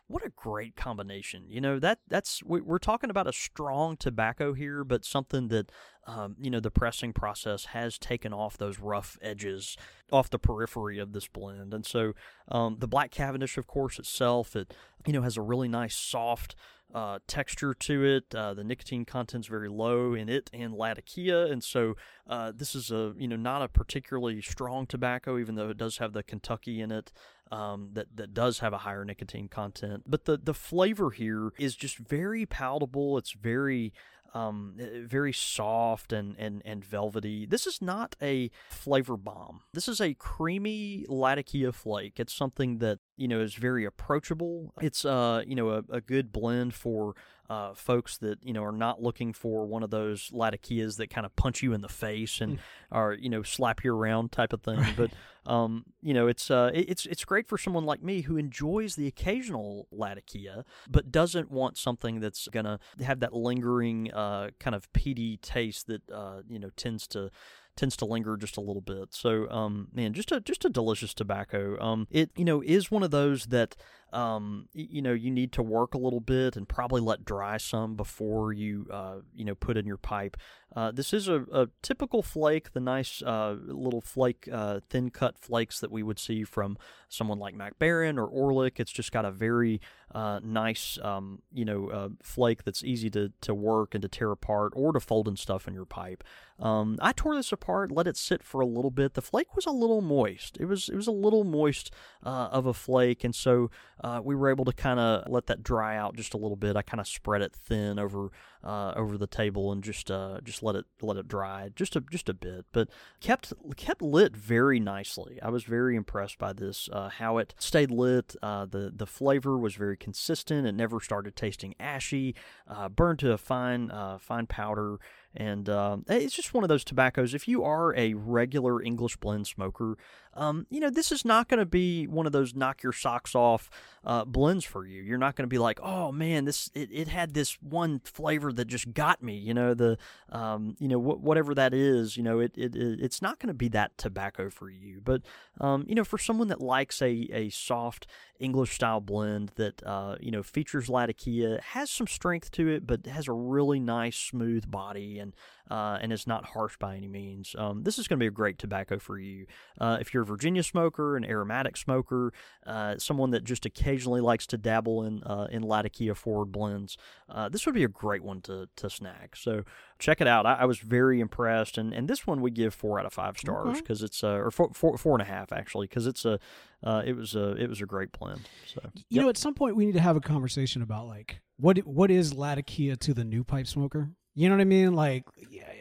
what a great combination. You know that that's we're talking about a strong tobacco here, but something that um, you know the pressing process has taken off those rough edges off the periphery of this blend, and so um, the Black Cavendish, of course, itself, it you know has a really nice soft uh, texture to it. Uh, the nicotine content's very low in it and Latakia, and so uh, this is a you know not a particularly strong tobacco, even though it does have the Kentucky in it. Um, that that does have a higher nicotine content, but the the flavor here is just very palatable. It's very um, eh, very soft and, and, and velvety. This is not a flavor bomb. This is a creamy Latakia flake. It's something that you know is very approachable. It's uh you know a, a good blend for uh, folks that you know are not looking for one of those latakias that kind of punch you in the face and mm. are you know slap you around type of thing. Right. But um, you know it's uh, it's it's great for someone like me who enjoys the occasional latakia, but doesn't want something that's gonna have that lingering uh, kind of peaty taste that uh, you know tends to tends to linger just a little bit. So, um, man, just a just a delicious tobacco. Um, it you know is one of those that um, you know, you need to work a little bit and probably let dry some before you, uh, you know, put in your pipe. Uh, this is a, a, typical flake, the nice uh, little flake, uh, thin cut flakes that we would see from someone like Mac Baren or Orlik. It's just got a very uh, nice, um, you know, uh, flake that's easy to, to work and to tear apart or to fold and stuff in your pipe. Um, I tore this apart, let it sit for a little bit. The flake was a little moist. It was it was a little moist of a flake, and so uh, we were able to kind of let that dry out just a little bit. I kind of spread it thin over uh, over the table and just uh, just let it let it dry just a just a bit, but kept kept lit very nicely. I was very impressed by this uh, how it stayed lit. Uh, the the flavor was very consistent. It never started tasting ashy, uh, burned to a fine fine powder. And um, it's just one of those tobaccos. If you are a regular English blend smoker, um, you know, this is not going to be one of those knock your socks off uh, blends for you. You're not going to be like, oh man, this it, it had this one flavor that just got me. You know, the um, you know wh- whatever that is. You know, it, it, it it's not going to be that tobacco for you. But um, you know, for someone that likes a a soft English style blend that uh, you know features Latakia, has some strength to it, but has a really nice smooth body and uh, and is not harsh by any means. Um, this is going to be a great tobacco for you. Uh, if you're a Virginia smoker, an aromatic smoker, uh, someone that just occasionally likes to dabble in uh, in Latakia forward blends, uh, this would be a great one to to snag. So check it out. I, I, was very impressed, and, and this one we give four out of five stars because okay. it's uh, or four, four, four and a half actually because it's a uh, it was a it was a great blend. So you yep. know, at some point we need to have a conversation about like what what is Latakia to the new pipe smoker. You know what I mean? Like,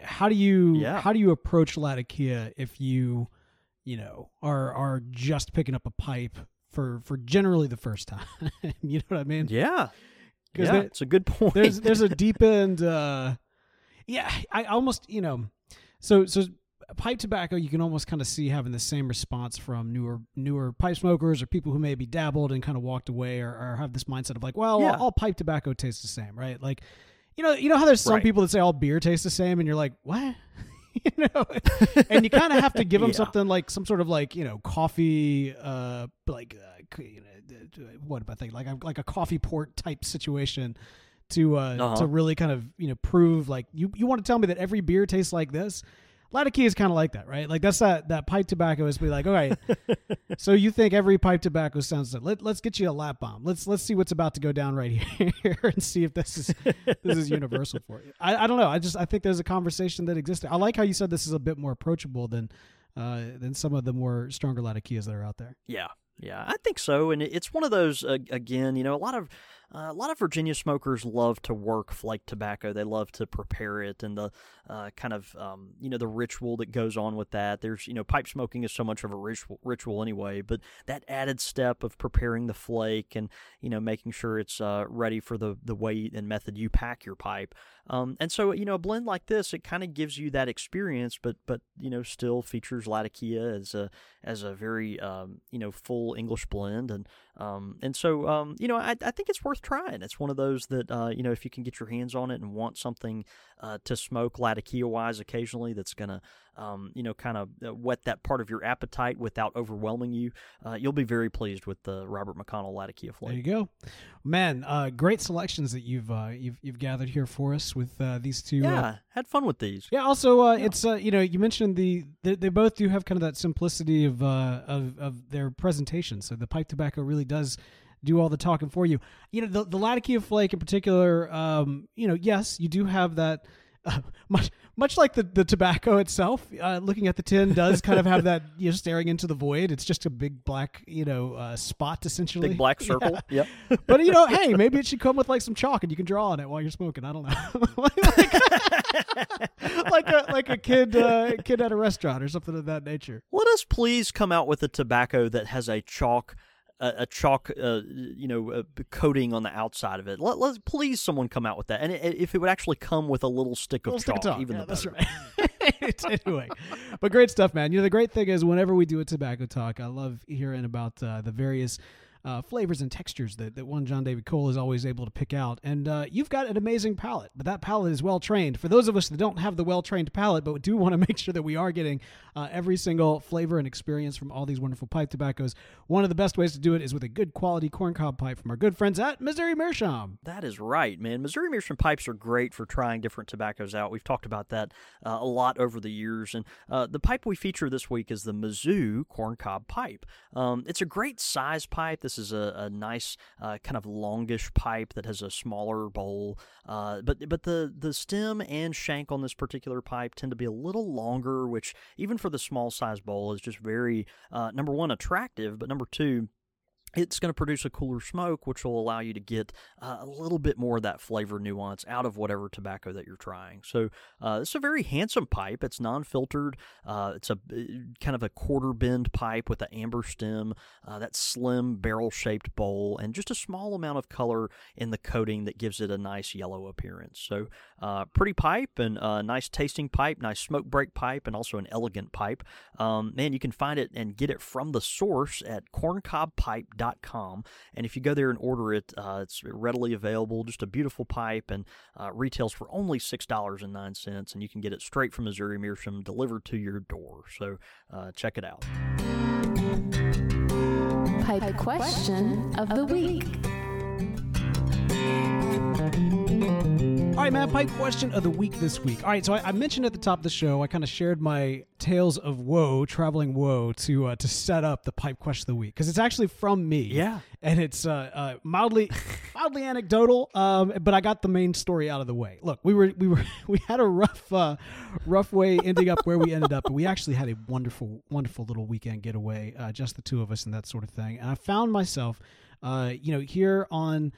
how do you yeah. how do you approach Latakia if you you know are are just picking up a pipe for for generally the first time? <laughs> you know what I mean? Yeah. Yeah, there, it's a good <laughs> point. There's there's a deep end. Uh, yeah, I almost you know, so so pipe tobacco you can almost kind of see having the same response from newer newer pipe smokers or people who maybe dabbled and kind of walked away or, or have this mindset of like, well, yeah. all, all pipe tobacco tastes the same, right? Like, you know, you know how there's some right. people that say all beer tastes the same, and you're like, what? <laughs> you know, <laughs> and you kind of have to give them yeah. something like some sort of like you know coffee, uh, like uh, know, what about think like a, like a coffee port type situation to uh, uh-huh. to really kind of you know prove like you you want to tell me that every beer tastes like this Latakia is kind of like that, right? Like that's that that pipe tobacco is be like, all right. <laughs> so you think every pipe tobacco sounds like let, let's get you a lap bomb. Let's let's see what's about to go down right <laughs> here and see if this is this is universal for you. I, I don't know. I just I think there's a conversation that exists. I like how you said this is a bit more approachable than uh, than some of the more stronger Latakias that are out there. Yeah, yeah, I think so, and it's one of those uh, again. You know, a lot of uh, a lot of Virginia smokers love to work flake tobacco. They love to prepare it and the uh, kind of um, you know the ritual that goes on with that. There's you know pipe smoking is so much of a ritual, ritual anyway, but that added step of preparing the flake and you know making sure it's uh, ready for the the way and method you pack your pipe. Um, and so you know a blend like this, it kind of gives you that experience, but but you know still features Latakia as a as a very um, you know full English blend and um, and so, um, you know, I, I think it's worth trying. It's one of those that, uh, you know, if you can get your hands on it and want something uh, to smoke Latakia wise occasionally that's going to, um, you know, kind of uh, whet that part of your appetite without overwhelming you, uh, you'll be very pleased with the Robert McConnell Latakia Flake. There you go, man. Uh, great selections that you've uh, you've you've gathered here for us with uh, these two. Yeah, had fun with these. Yeah. Also, yeah. it's you know you mentioned the they, they, both do have kind of that simplicity of of of their presentation. So the pipe tobacco really does do all the talking for you. You know, the, the Latakia flake in particular, um, you know, yes, you do have that. Uh, <laughs> much much like the, the tobacco itself, uh, looking at the tin does kind of have that <laughs> you know staring into the void. It's just a big black you know uh, spot essentially, big black <laughs> circle. Yeah. Yep. but you know, hey, maybe it should come with like some chalk and you can draw on it while you're smoking. I don't know, like, like, a like a kid uh, kid at a restaurant or something of that nature. Let us please come out with a tobacco that has a chalk a, a chalk, uh, you know, coating on the outside of it. Let, let please someone come out with that, and it, if it would actually come with a little stick of little chalk, stick even yeah, the better. That's right. <laughs> anyway, but great stuff, man. You know, the great thing is whenever we do a tobacco talk, I love hearing about uh, the various uh, flavors and textures that, that one John David Cole is always able to pick out. And uh, you've got an amazing palate, but that palate is well trained. For those of us that don't have the well trained palate, but do want to <laughs> make sure that we are getting uh, every single flavor and experience from all these wonderful pipe tobaccos, one of the best ways to do it is with a good quality corncob pipe from our good friends at Missouri Meerschaum. That is right, man. Missouri Meerschaum pipes are great for trying different tobaccos out. We've talked about that uh, a lot over the years. And uh, the pipe we feature this week is the Mizzou corncob pipe. Um, it's a great size pipe. This is a, a nice nice uh, kind of longish pipe that has a smaller bowl. Uh, but but the the stem and shank on this particular pipe tend to be a little longer, which even for the small size bowl is just very uh, number one attractive, but number two it's going to produce a cooler smoke, which will allow you to get uh, a little bit more of that flavor nuance out of whatever tobacco that you're trying. So uh, it's a very handsome pipe. It's non-filtered. Uh, it's a uh, kind of a quarter bend pipe with an amber stem, uh, that slim barrel-shaped bowl, and just a small amount of color in the coating that gives it a nice yellow appearance. So uh, pretty pipe and a nice tasting pipe, nice smoke break pipe, and also an elegant pipe. Um, man, you can find it and get it from the source at corncobpipe.com and if you go there and order it, uh, it's readily available. Just a beautiful pipe and uh, retails for only $6.09. And you can get it straight from Missouri Meerschaum delivered to your door. So uh, check it out. Pipe question of the week. All right, man. Pipe question of the week this week. All right, so I, I mentioned at the top of the show, I kind of shared my tales of woe, traveling woe, to uh, to set up the pipe question of the week because it's actually from me. Yeah. and it's uh, uh, mildly <laughs> mildly anecdotal. Um, but I got the main story out of the way. Look, we were we were <laughs> we had a rough uh, rough way ending up where we ended up, but we actually had a wonderful wonderful little weekend getaway, uh, just the two of us and that sort of thing. And I found myself, uh, you know, here on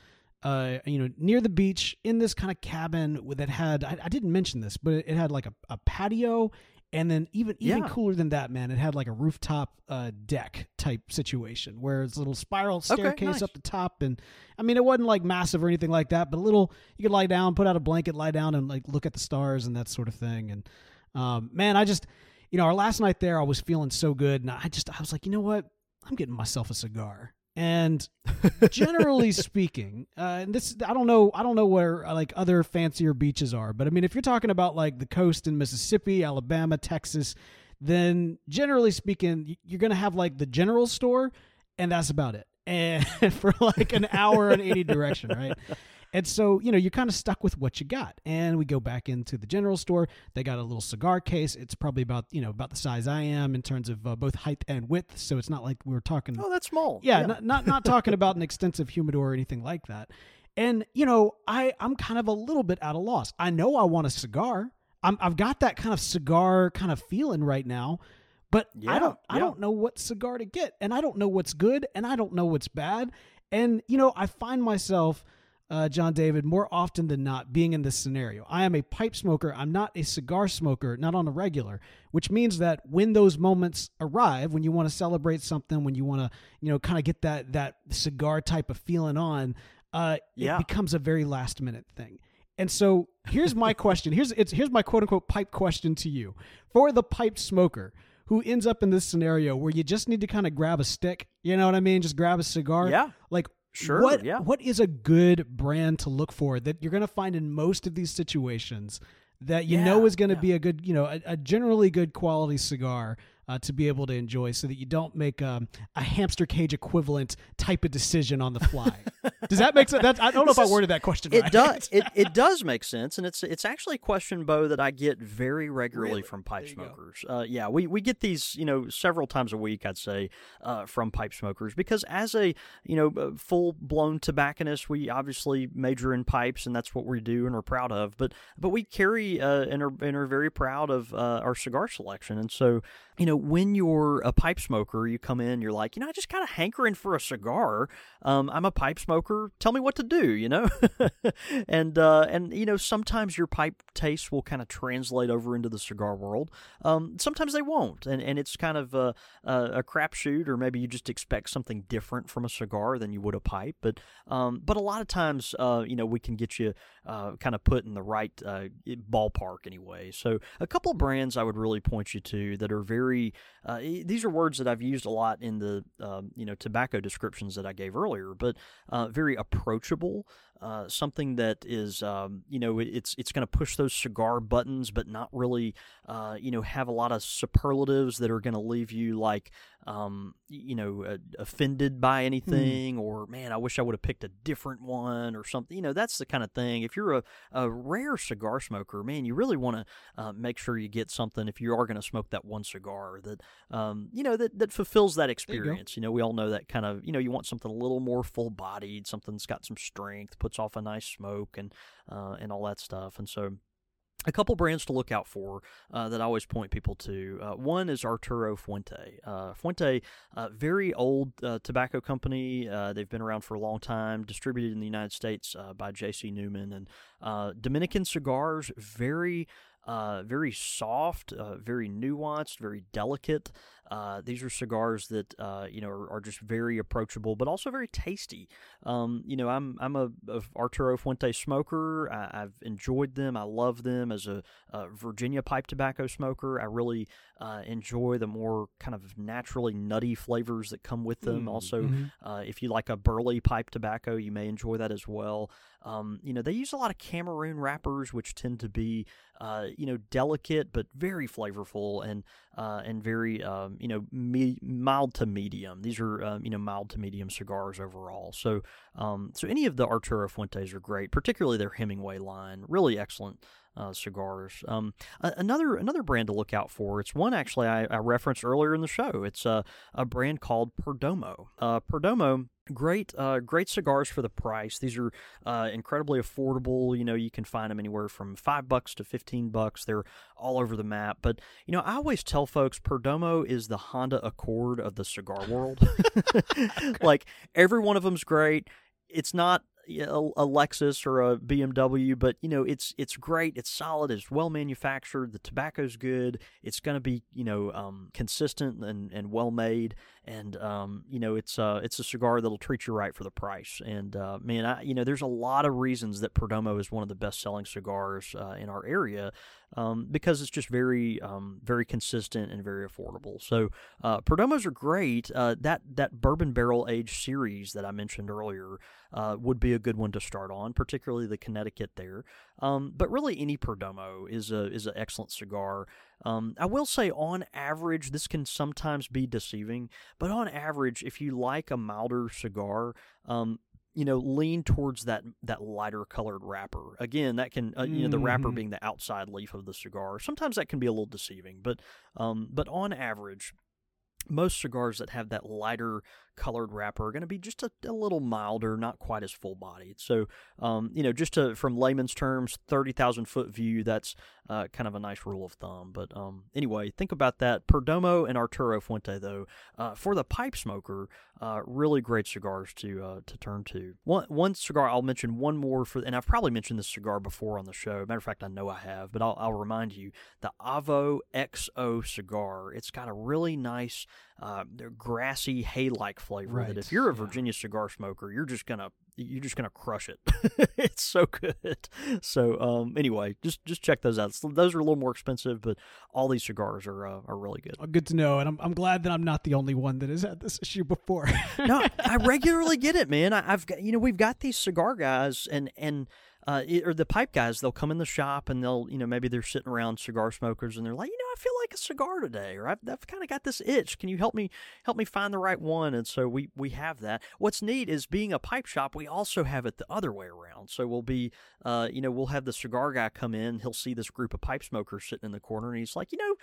uh, you know, near the beach in this kind of cabin that had, I, I didn't mention this, but it, it had like a, a patio. And then even even Yeah. cooler than that, man, it had like a rooftop uh, deck type situation where it's a little spiral Okay, staircase nice. up the top, and I mean it wasn't like massive or anything like that, but a little you could lie down, put out a blanket, lie down, and like look at the stars and that sort of thing. And um, man, I just you know our last night there, I was feeling so good, and I just I was like, you know what, I'm getting myself a cigar. And <laughs> generally speaking, uh, and this I don't know I don't know where uh, like other fancier beaches are, but I mean if you're talking about like the coast in Mississippi, Alabama, Texas, then generally speaking, you're gonna have like the general store, and that's about it. And <laughs> for like an hour in any direction, right? <laughs> And so, you know, you're kind of stuck with what you got. And we go back into the general store. They got a little cigar case. It's probably about, you know, about the size I am in terms of uh, both height and width. So it's not like we were talking Oh, that's small. yeah, Not, not not talking about an extensive humidor or anything like that. And you know, I I'm kind of a little bit at a loss. I know I want a cigar. I'm I've got that kind of cigar kind of feeling right now, but I don't I don't know what cigar to get, and I don't know what's good, and I don't know what's bad. And you know, I find myself. Uh, John David, more often than not, being in this scenario. I am a pipe smoker. I'm not a cigar smoker, not on a regular, which means that when those moments arrive, when you want to celebrate something, when you want to, you know, kind of get that that cigar type of feeling on, uh, Yeah. it becomes a very last minute thing. And so here's my <laughs> question. Here's it's here's my quote unquote pipe question to you for the pipe smoker who ends up in this scenario where you just need to kind of grab a stick. You know what I mean? Just grab a cigar. Yeah. Like Sure, What yeah. what is a good brand to look for that you're going to find in most of these situations that you know is going to yeah. be a good, you know, a, a generally good quality cigar uh, to be able to enjoy, so that you don't make um, a hamster cage equivalent type of decision on the fly. <laughs> Does that make sense? That's, I don't know if I worded that question right. It right. does. <laughs> It, it does make sense, and it's it's actually a question, Bo, that I get very regularly from pipe smokers. Uh, yeah, we, we get these, you know, several times a week, I'd say, uh, from pipe smokers because as a you know full blown tobacconist, we obviously major in pipes, and that's what we do, and we're proud of. But but we carry uh, and are and are very proud of uh, our cigar selection, and so you know when you're a pipe smoker, you come in, you're like, you know, I just kind of hankering for a cigar. Um, I'm a pipe smoker. Tell me what to do, you know. <laughs> and uh, and you know sometimes your pipe taste will kind of translate over into the cigar world. Um, sometimes they won't, and and it's kind of a a, a crapshoot, or maybe you just expect something different from a cigar than you would a pipe. But um, but a lot of times, uh, you know, we can get you uh, kind of put in the right uh, ballpark anyway. So a couple brands I would really point you to that are very. Uh, these are words that I've used a lot in the um, you know tobacco descriptions that I gave earlier, but uh, very approachable. Uh, something that is, um, you know, it's it's going to push those cigar buttons, but not really, uh, you know, have a lot of superlatives that are going to leave you like, um, you know, uh, offended by anything, or man, I wish I would have picked a different one or something. You know, that's the kind of thing. If you're a, a rare cigar smoker, man, you really want to uh, make sure you get something if you are going to smoke that one cigar that, um, you know, that that fulfills that you experience. You know, we all know that kind of, you know, you want something a little more full bodied, something that's got some strength, puts off a nice smoke, and uh, and all that stuff. And so, a couple brands to look out for uh, that I always point people to. Uh, one is Arturo Fuente. Uh, Fuente, uh, very old uh, tobacco company. Uh, they've been around for a long time, distributed in the United States by J.C. Newman. And Dominican cigars, very. Uh, very soft, uh, very nuanced, very delicate. Uh, these are cigars that uh, you know are, are just very approachable, but also very tasty. Um, you know, I'm I'm a, a Arturo Fuente smoker. I, I've enjoyed them. I love them as a, a Virginia pipe tobacco smoker. I really uh, enjoy the more kind of naturally nutty flavors that come with them. Mm, also, mhm. uh, if you like a burley pipe tobacco, you may enjoy that as well. Um, you know, they use a lot of Cameroon wrappers, which tend to be, uh, you know, delicate but very flavorful and uh, and very, um, you know me, mild to medium. These are um, you know mild to medium cigars overall. So um, so any of the Arturo Fuentes are great, particularly their Hemingway line. Really excellent uh, cigars. Um, another another brand to look out for. It's one actually I, I referenced earlier in the show. It's a, a brand called Perdomo. Uh, Perdomo great uh, great cigars for the price. These are uh, incredibly affordable. You know you can find them anywhere from five bucks to 15 bucks. They're all over the map. But you know i always tell folks perdomo is the honda accord of the cigar world. <laughs> <laughs> Like every one of them's great. It's not a Lexus or a BMW, but you know it's it's great. It's solid. It's well manufactured. The tobacco's good. It's going to be you know um, consistent and, and well made. And um, you know it's uh, it's a cigar that'll treat you right for the price. And uh, man, I, you know there's a lot of reasons that Perdomo is one of the best selling cigars uh, in our area um, because it's just very um, very consistent and very affordable. So uh, Perdomos are great. Uh, that that bourbon barrel aged series that I mentioned earlier uh, would be a good one to start on, particularly the Connecticut there. Um, but really, any Perdomo is a is an excellent cigar. Um, I will say, on average, this can sometimes be deceiving, but on average, if you like a milder cigar, um, you know, lean towards that that lighter colored wrapper. Again, that can uh, you know the wrapper mm-hmm. being the outside leaf of the cigar. Sometimes that can be a little deceiving, but um, but on average, most cigars that have that lighter colored wrapper are going to be just a, a, little milder, not quite as full bodied. So, um, you know, just to, from layman's terms, 30,000 foot view, that's uh, kind of a nice rule of thumb. But um, anyway, think about that. Perdomo and Arturo Fuente, though, uh, for the pipe smoker, uh, really great cigars to uh, to turn to. One one cigar I'll mention one more for, and I've probably mentioned this cigar before on the show. Matter of fact, I know I have, but I'll, I'll remind you the Avo XO cigar. It's got a really nice uh, grassy hay-like flavor right. that if you're a Virginia cigar smoker, you're just gonna you're just gonna crush it. <laughs> it's so good. So um, anyway, just just check those out. Those are a little more expensive, but all these cigars are uh, are really good. good to know, and I'm I'm glad that I'm not the only one that has had this issue before. no, I <laughs> regularly get it, man. I, I've got you know we've got these cigar guys, and and uh, or the pipe guys, they'll come in the shop and they'll, you know, maybe they're sitting around cigar smokers and they're like, you know, I feel like a cigar today, or I've, I've kind of got this itch. Can you help me help me find the right one? And so we we have that. What's neat is being a pipe shop, we also have it the other way around. So we'll be, uh, you know, we'll have the cigar guy come in. He'll see this group of pipe smokers sitting in the corner, and he's like, you know,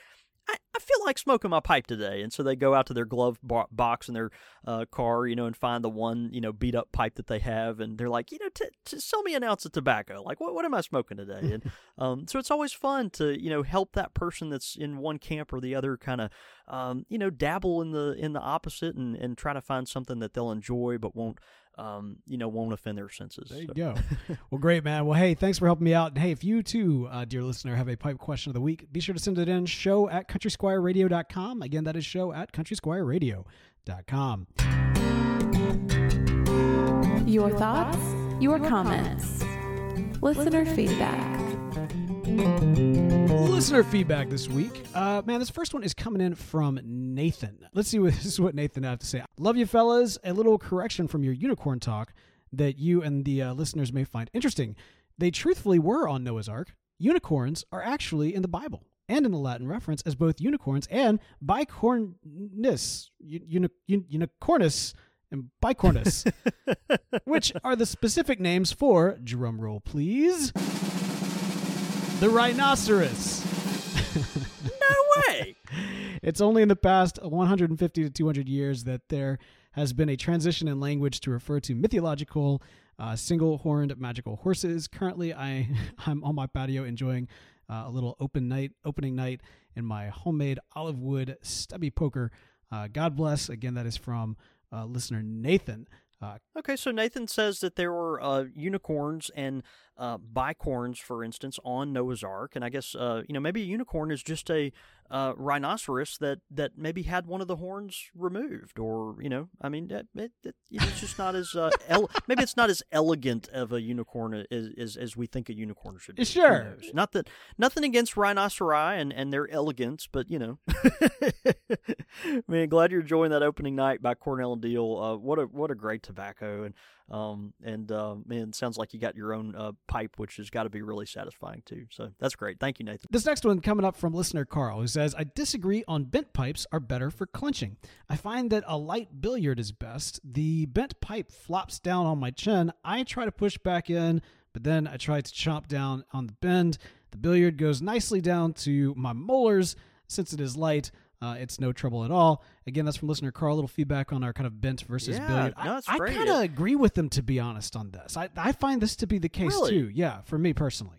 I, I feel like smoking my pipe today. And so they go out to their glove box in their uh, car, you know, and find the one, you know, beat up pipe that they have. And they're like, you know, t- t- sell me an ounce of tobacco. Like, what, what am I smoking today? And <laughs> um, so it's always fun to, you know, help that person that's in one camp or the other kind of, um, you know, dabble in the in the opposite and, and try to find something that they'll enjoy but won't um, you know, won't offend their senses. There you so. go. <laughs> well, great, man. Well, hey, thanks for helping me out. And hey, if you too, uh, dear listener, have a pipe question of the week, be sure to send it in show at countrysquireradio.com. Again, that is show at countrysquireradio.com. Your thoughts, your comments, listener feedback. Listener feedback this week. Uh, man, this first one is coming in from Nathan. Let's see what <laughs> this is what Nathan have to say. Love you, fellas. A little correction from your unicorn talk that you and the uh, listeners may find interesting. They truthfully were on Noah's Ark. Unicorns are actually in the Bible and in the Latin reference as both unicorns and bicornis, uni, unicornus and bicornis, <laughs> which are the specific names for, drumroll please, the rhinoceros. no way. <laughs> it's only in the past 150 to 200 years that there has been a transition in language to refer to mythological uh, single-horned magical horses. Currently, I <laughs> I'm on my patio enjoying uh, a little open night, opening night in my homemade olive wood stubby poker. Uh, God bless. Again, that is from uh, listener Nathan. Uh, okay, so Nathan says that there were uh, unicorns and uh, bicorns, for instance, on Noah's Ark, and I guess uh, you know maybe a unicorn is just a uh, rhinoceros that that maybe had one of the horns removed, or you know, I mean, it, it, it it's just not as uh, <laughs> ele- maybe it's not as elegant of a unicorn as as, as we think a unicorn should be. Sure, not that nothing against rhinoceri and and their elegance, but you know, <laughs> man, glad you're enjoying that opening night by Cornell and Diehl. Uh, what a what a great tobacco and Um, and uh, man, sounds like you got your own uh, pipe, which has got to be really satisfying too. So that's great. Thank you, Nathan. This next one coming up from listener Carl, who says, I disagree on bent pipes are better for clinching. I find that a light billiard is best. The bent pipe flops down on my chin. I try to push back in, but then I try to chomp down on the bend. The billiard goes nicely down to my molars. Since it is light, uh, it's no trouble at all. Again, that's from listener Carl. A little feedback on our kind of bent versus Yeah, billiard. no, I, I kind of agree with them, to be honest, on this. I, I find this to be the case, Really? too. Yeah, for me personally.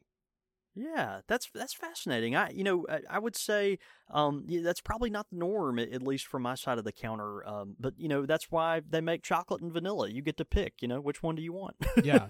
Yeah, that's that's fascinating. I you know I, I would say um yeah, that's probably not the norm at, at least from my side of the counter. Um, but you know that's why they make chocolate and vanilla. You get to pick. You know which one do you want? Yeah.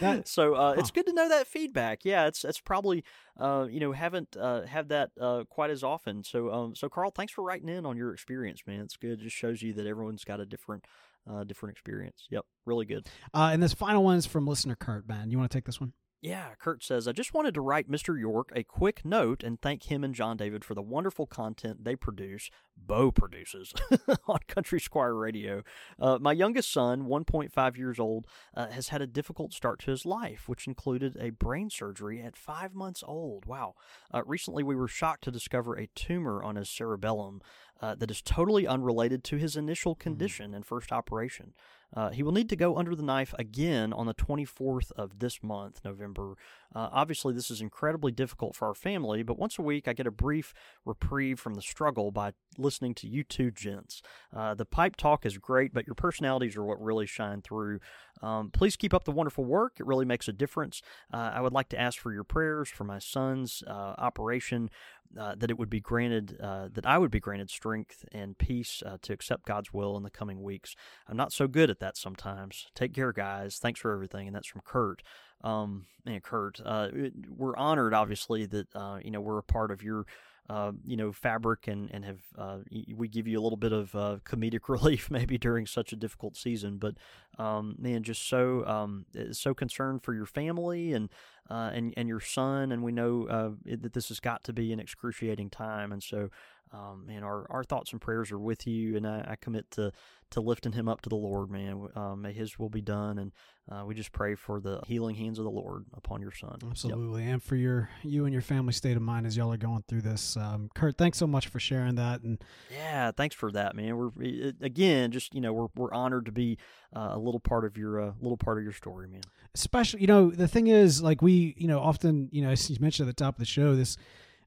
That- <laughs> so uh, it's good to know that feedback. Yeah, it's it's probably uh you know haven't uh had that uh quite as often. So um so Carl, thanks for writing in on your experience, man. It's good. It just shows you that everyone's got a different uh different experience. Yep, really good. Uh, and this final one is from listener Kurt, man. You want to take this one? Yeah, Kurt says, I just wanted to write Mr. York a quick note and thank him and John David for the wonderful content they produce, Bo produces, <laughs> on Country Squire Radio. Uh, my youngest son, 1.5 years old, uh, has had a difficult start to his life, which included a brain surgery at five months old. Wow. Uh, recently, we were shocked to discover a tumor on his cerebellum uh, that is totally unrelated to his initial condition and first operation. Uh, he will need to go under the knife again on the 24th of this month, November. Uh, obviously, this is incredibly difficult for our family, but once a week I get a brief reprieve from the struggle by listening to you two gents. Uh, the pipe talk is great, but your personalities are what really shine through. Um, please keep up the wonderful work. It really makes a difference. Uh, I would like to ask for your prayers for my son's uh, operation, uh, that it would be granted, uh, that I would be granted strength and peace to accept God's will in the coming weeks. I'm not so good at that sometimes. Take care, guys. Thanks for everything. And that's from Kurt. Um, man, Kurt, uh, we're honored, obviously, that uh, you know we're a part of your. Uh, you know, fabric and and have uh, we give you a little bit of uh, comedic <laughs> relief maybe during such a difficult season, but um, man, just so um, uh, so concerned for your family and uh, and and your son, and we know uh, that this has got to be an excruciating time, and so um, man, our, our thoughts and prayers are with you, and I, I commit to to lifting him up to the Lord, man. Uh, may His will be done, and uh, we just pray for the healing hands of the Lord upon your son. Yep. Absolutely, and for your you and your family state of mind as y'all are going through this. Um, Kurt, thanks so much for sharing that. And Yeah, thanks for that, man. We're it, again just you know we're we're honored to be uh, a little part of your uh, little part of your story, man. especially, you know, the thing is, like we, you know, often, you know, as you mentioned at the top of the show, this.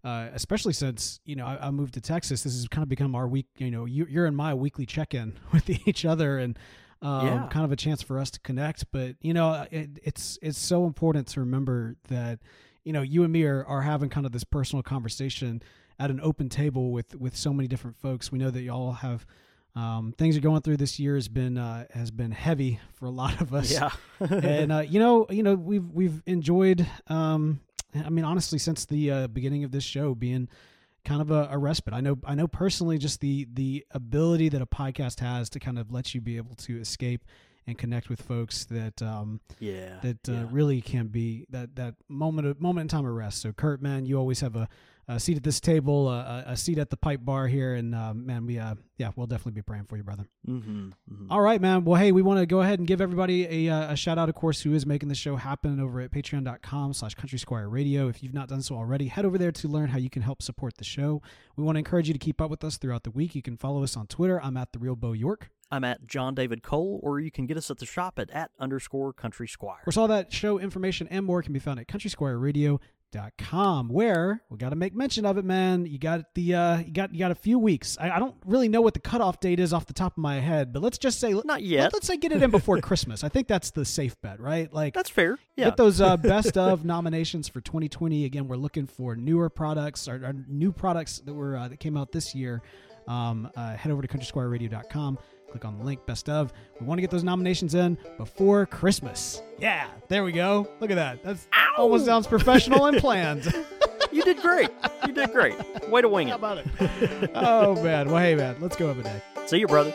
Uh, especially since you know I, I moved to Texas, this has kind of become our week. You know, you, you're in my weekly check-in <laughs> with each other, and um, Yeah. kind of a chance for us to connect. But you know, it, it's it's so important to remember that you know you and me are, are having kind of this personal conversation at an open table with with so many different folks. We know that y'all have um, things you're going through this year has been uh, has been heavy for a lot of us. Yeah, <laughs> and uh, you know, you know, we've we've enjoyed. Um, I mean, honestly, since the uh, beginning of this show being kind of a, a respite. I know, I know personally, just the the ability that a podcast has to kind of let you be able to escape and connect with folks that um, yeah, that uh, yeah. really can be that that moment of moment in time of rest. So, Kurt, man, you always have a, a seat at this table, a, a seat at the pipe bar here, and uh, man, we uh, yeah, we'll definitely be praying for you, brother. Mm-hmm, mm-hmm. All right, man. Well, hey, we want to go ahead and give everybody a, uh, a shout out, of course, who is making the show happen over at patreon.com slash country squire radio. If you've not done so already, head over there to learn how you can help support the show. We want to encourage you to keep up with us throughout the week. You can follow us on Twitter. I'm at the real Bo York. I'm at John David Cole, or you can get us at the shop at at underscore Country Squire. Of course, all that show information and more can be found at countrysquireradio.com where we got to make mention of it, man. You got the uh, you got you got a few weeks. I, I don't really know what the cutoff date is off the top of my head, but let's just say Not yet. Let, us say get it in before <laughs> Christmas. I think that's the safe bet, right? Like That's fair. Yeah. Get those uh, <laughs> best of nominations for 2020. Again, we're looking for newer products or, or new products that were uh, that came out this year. Um, uh, head over to countrysquireradio.com. Click on the link best of. We want to get those nominations in before Christmas. Yeah, there we go. Look at that. That's almost sounds professional and planned. <laughs> you did great. You did great. Way to wing it. How about it? <laughs> oh man. Well, hey man, let's go have a day. See you, brother.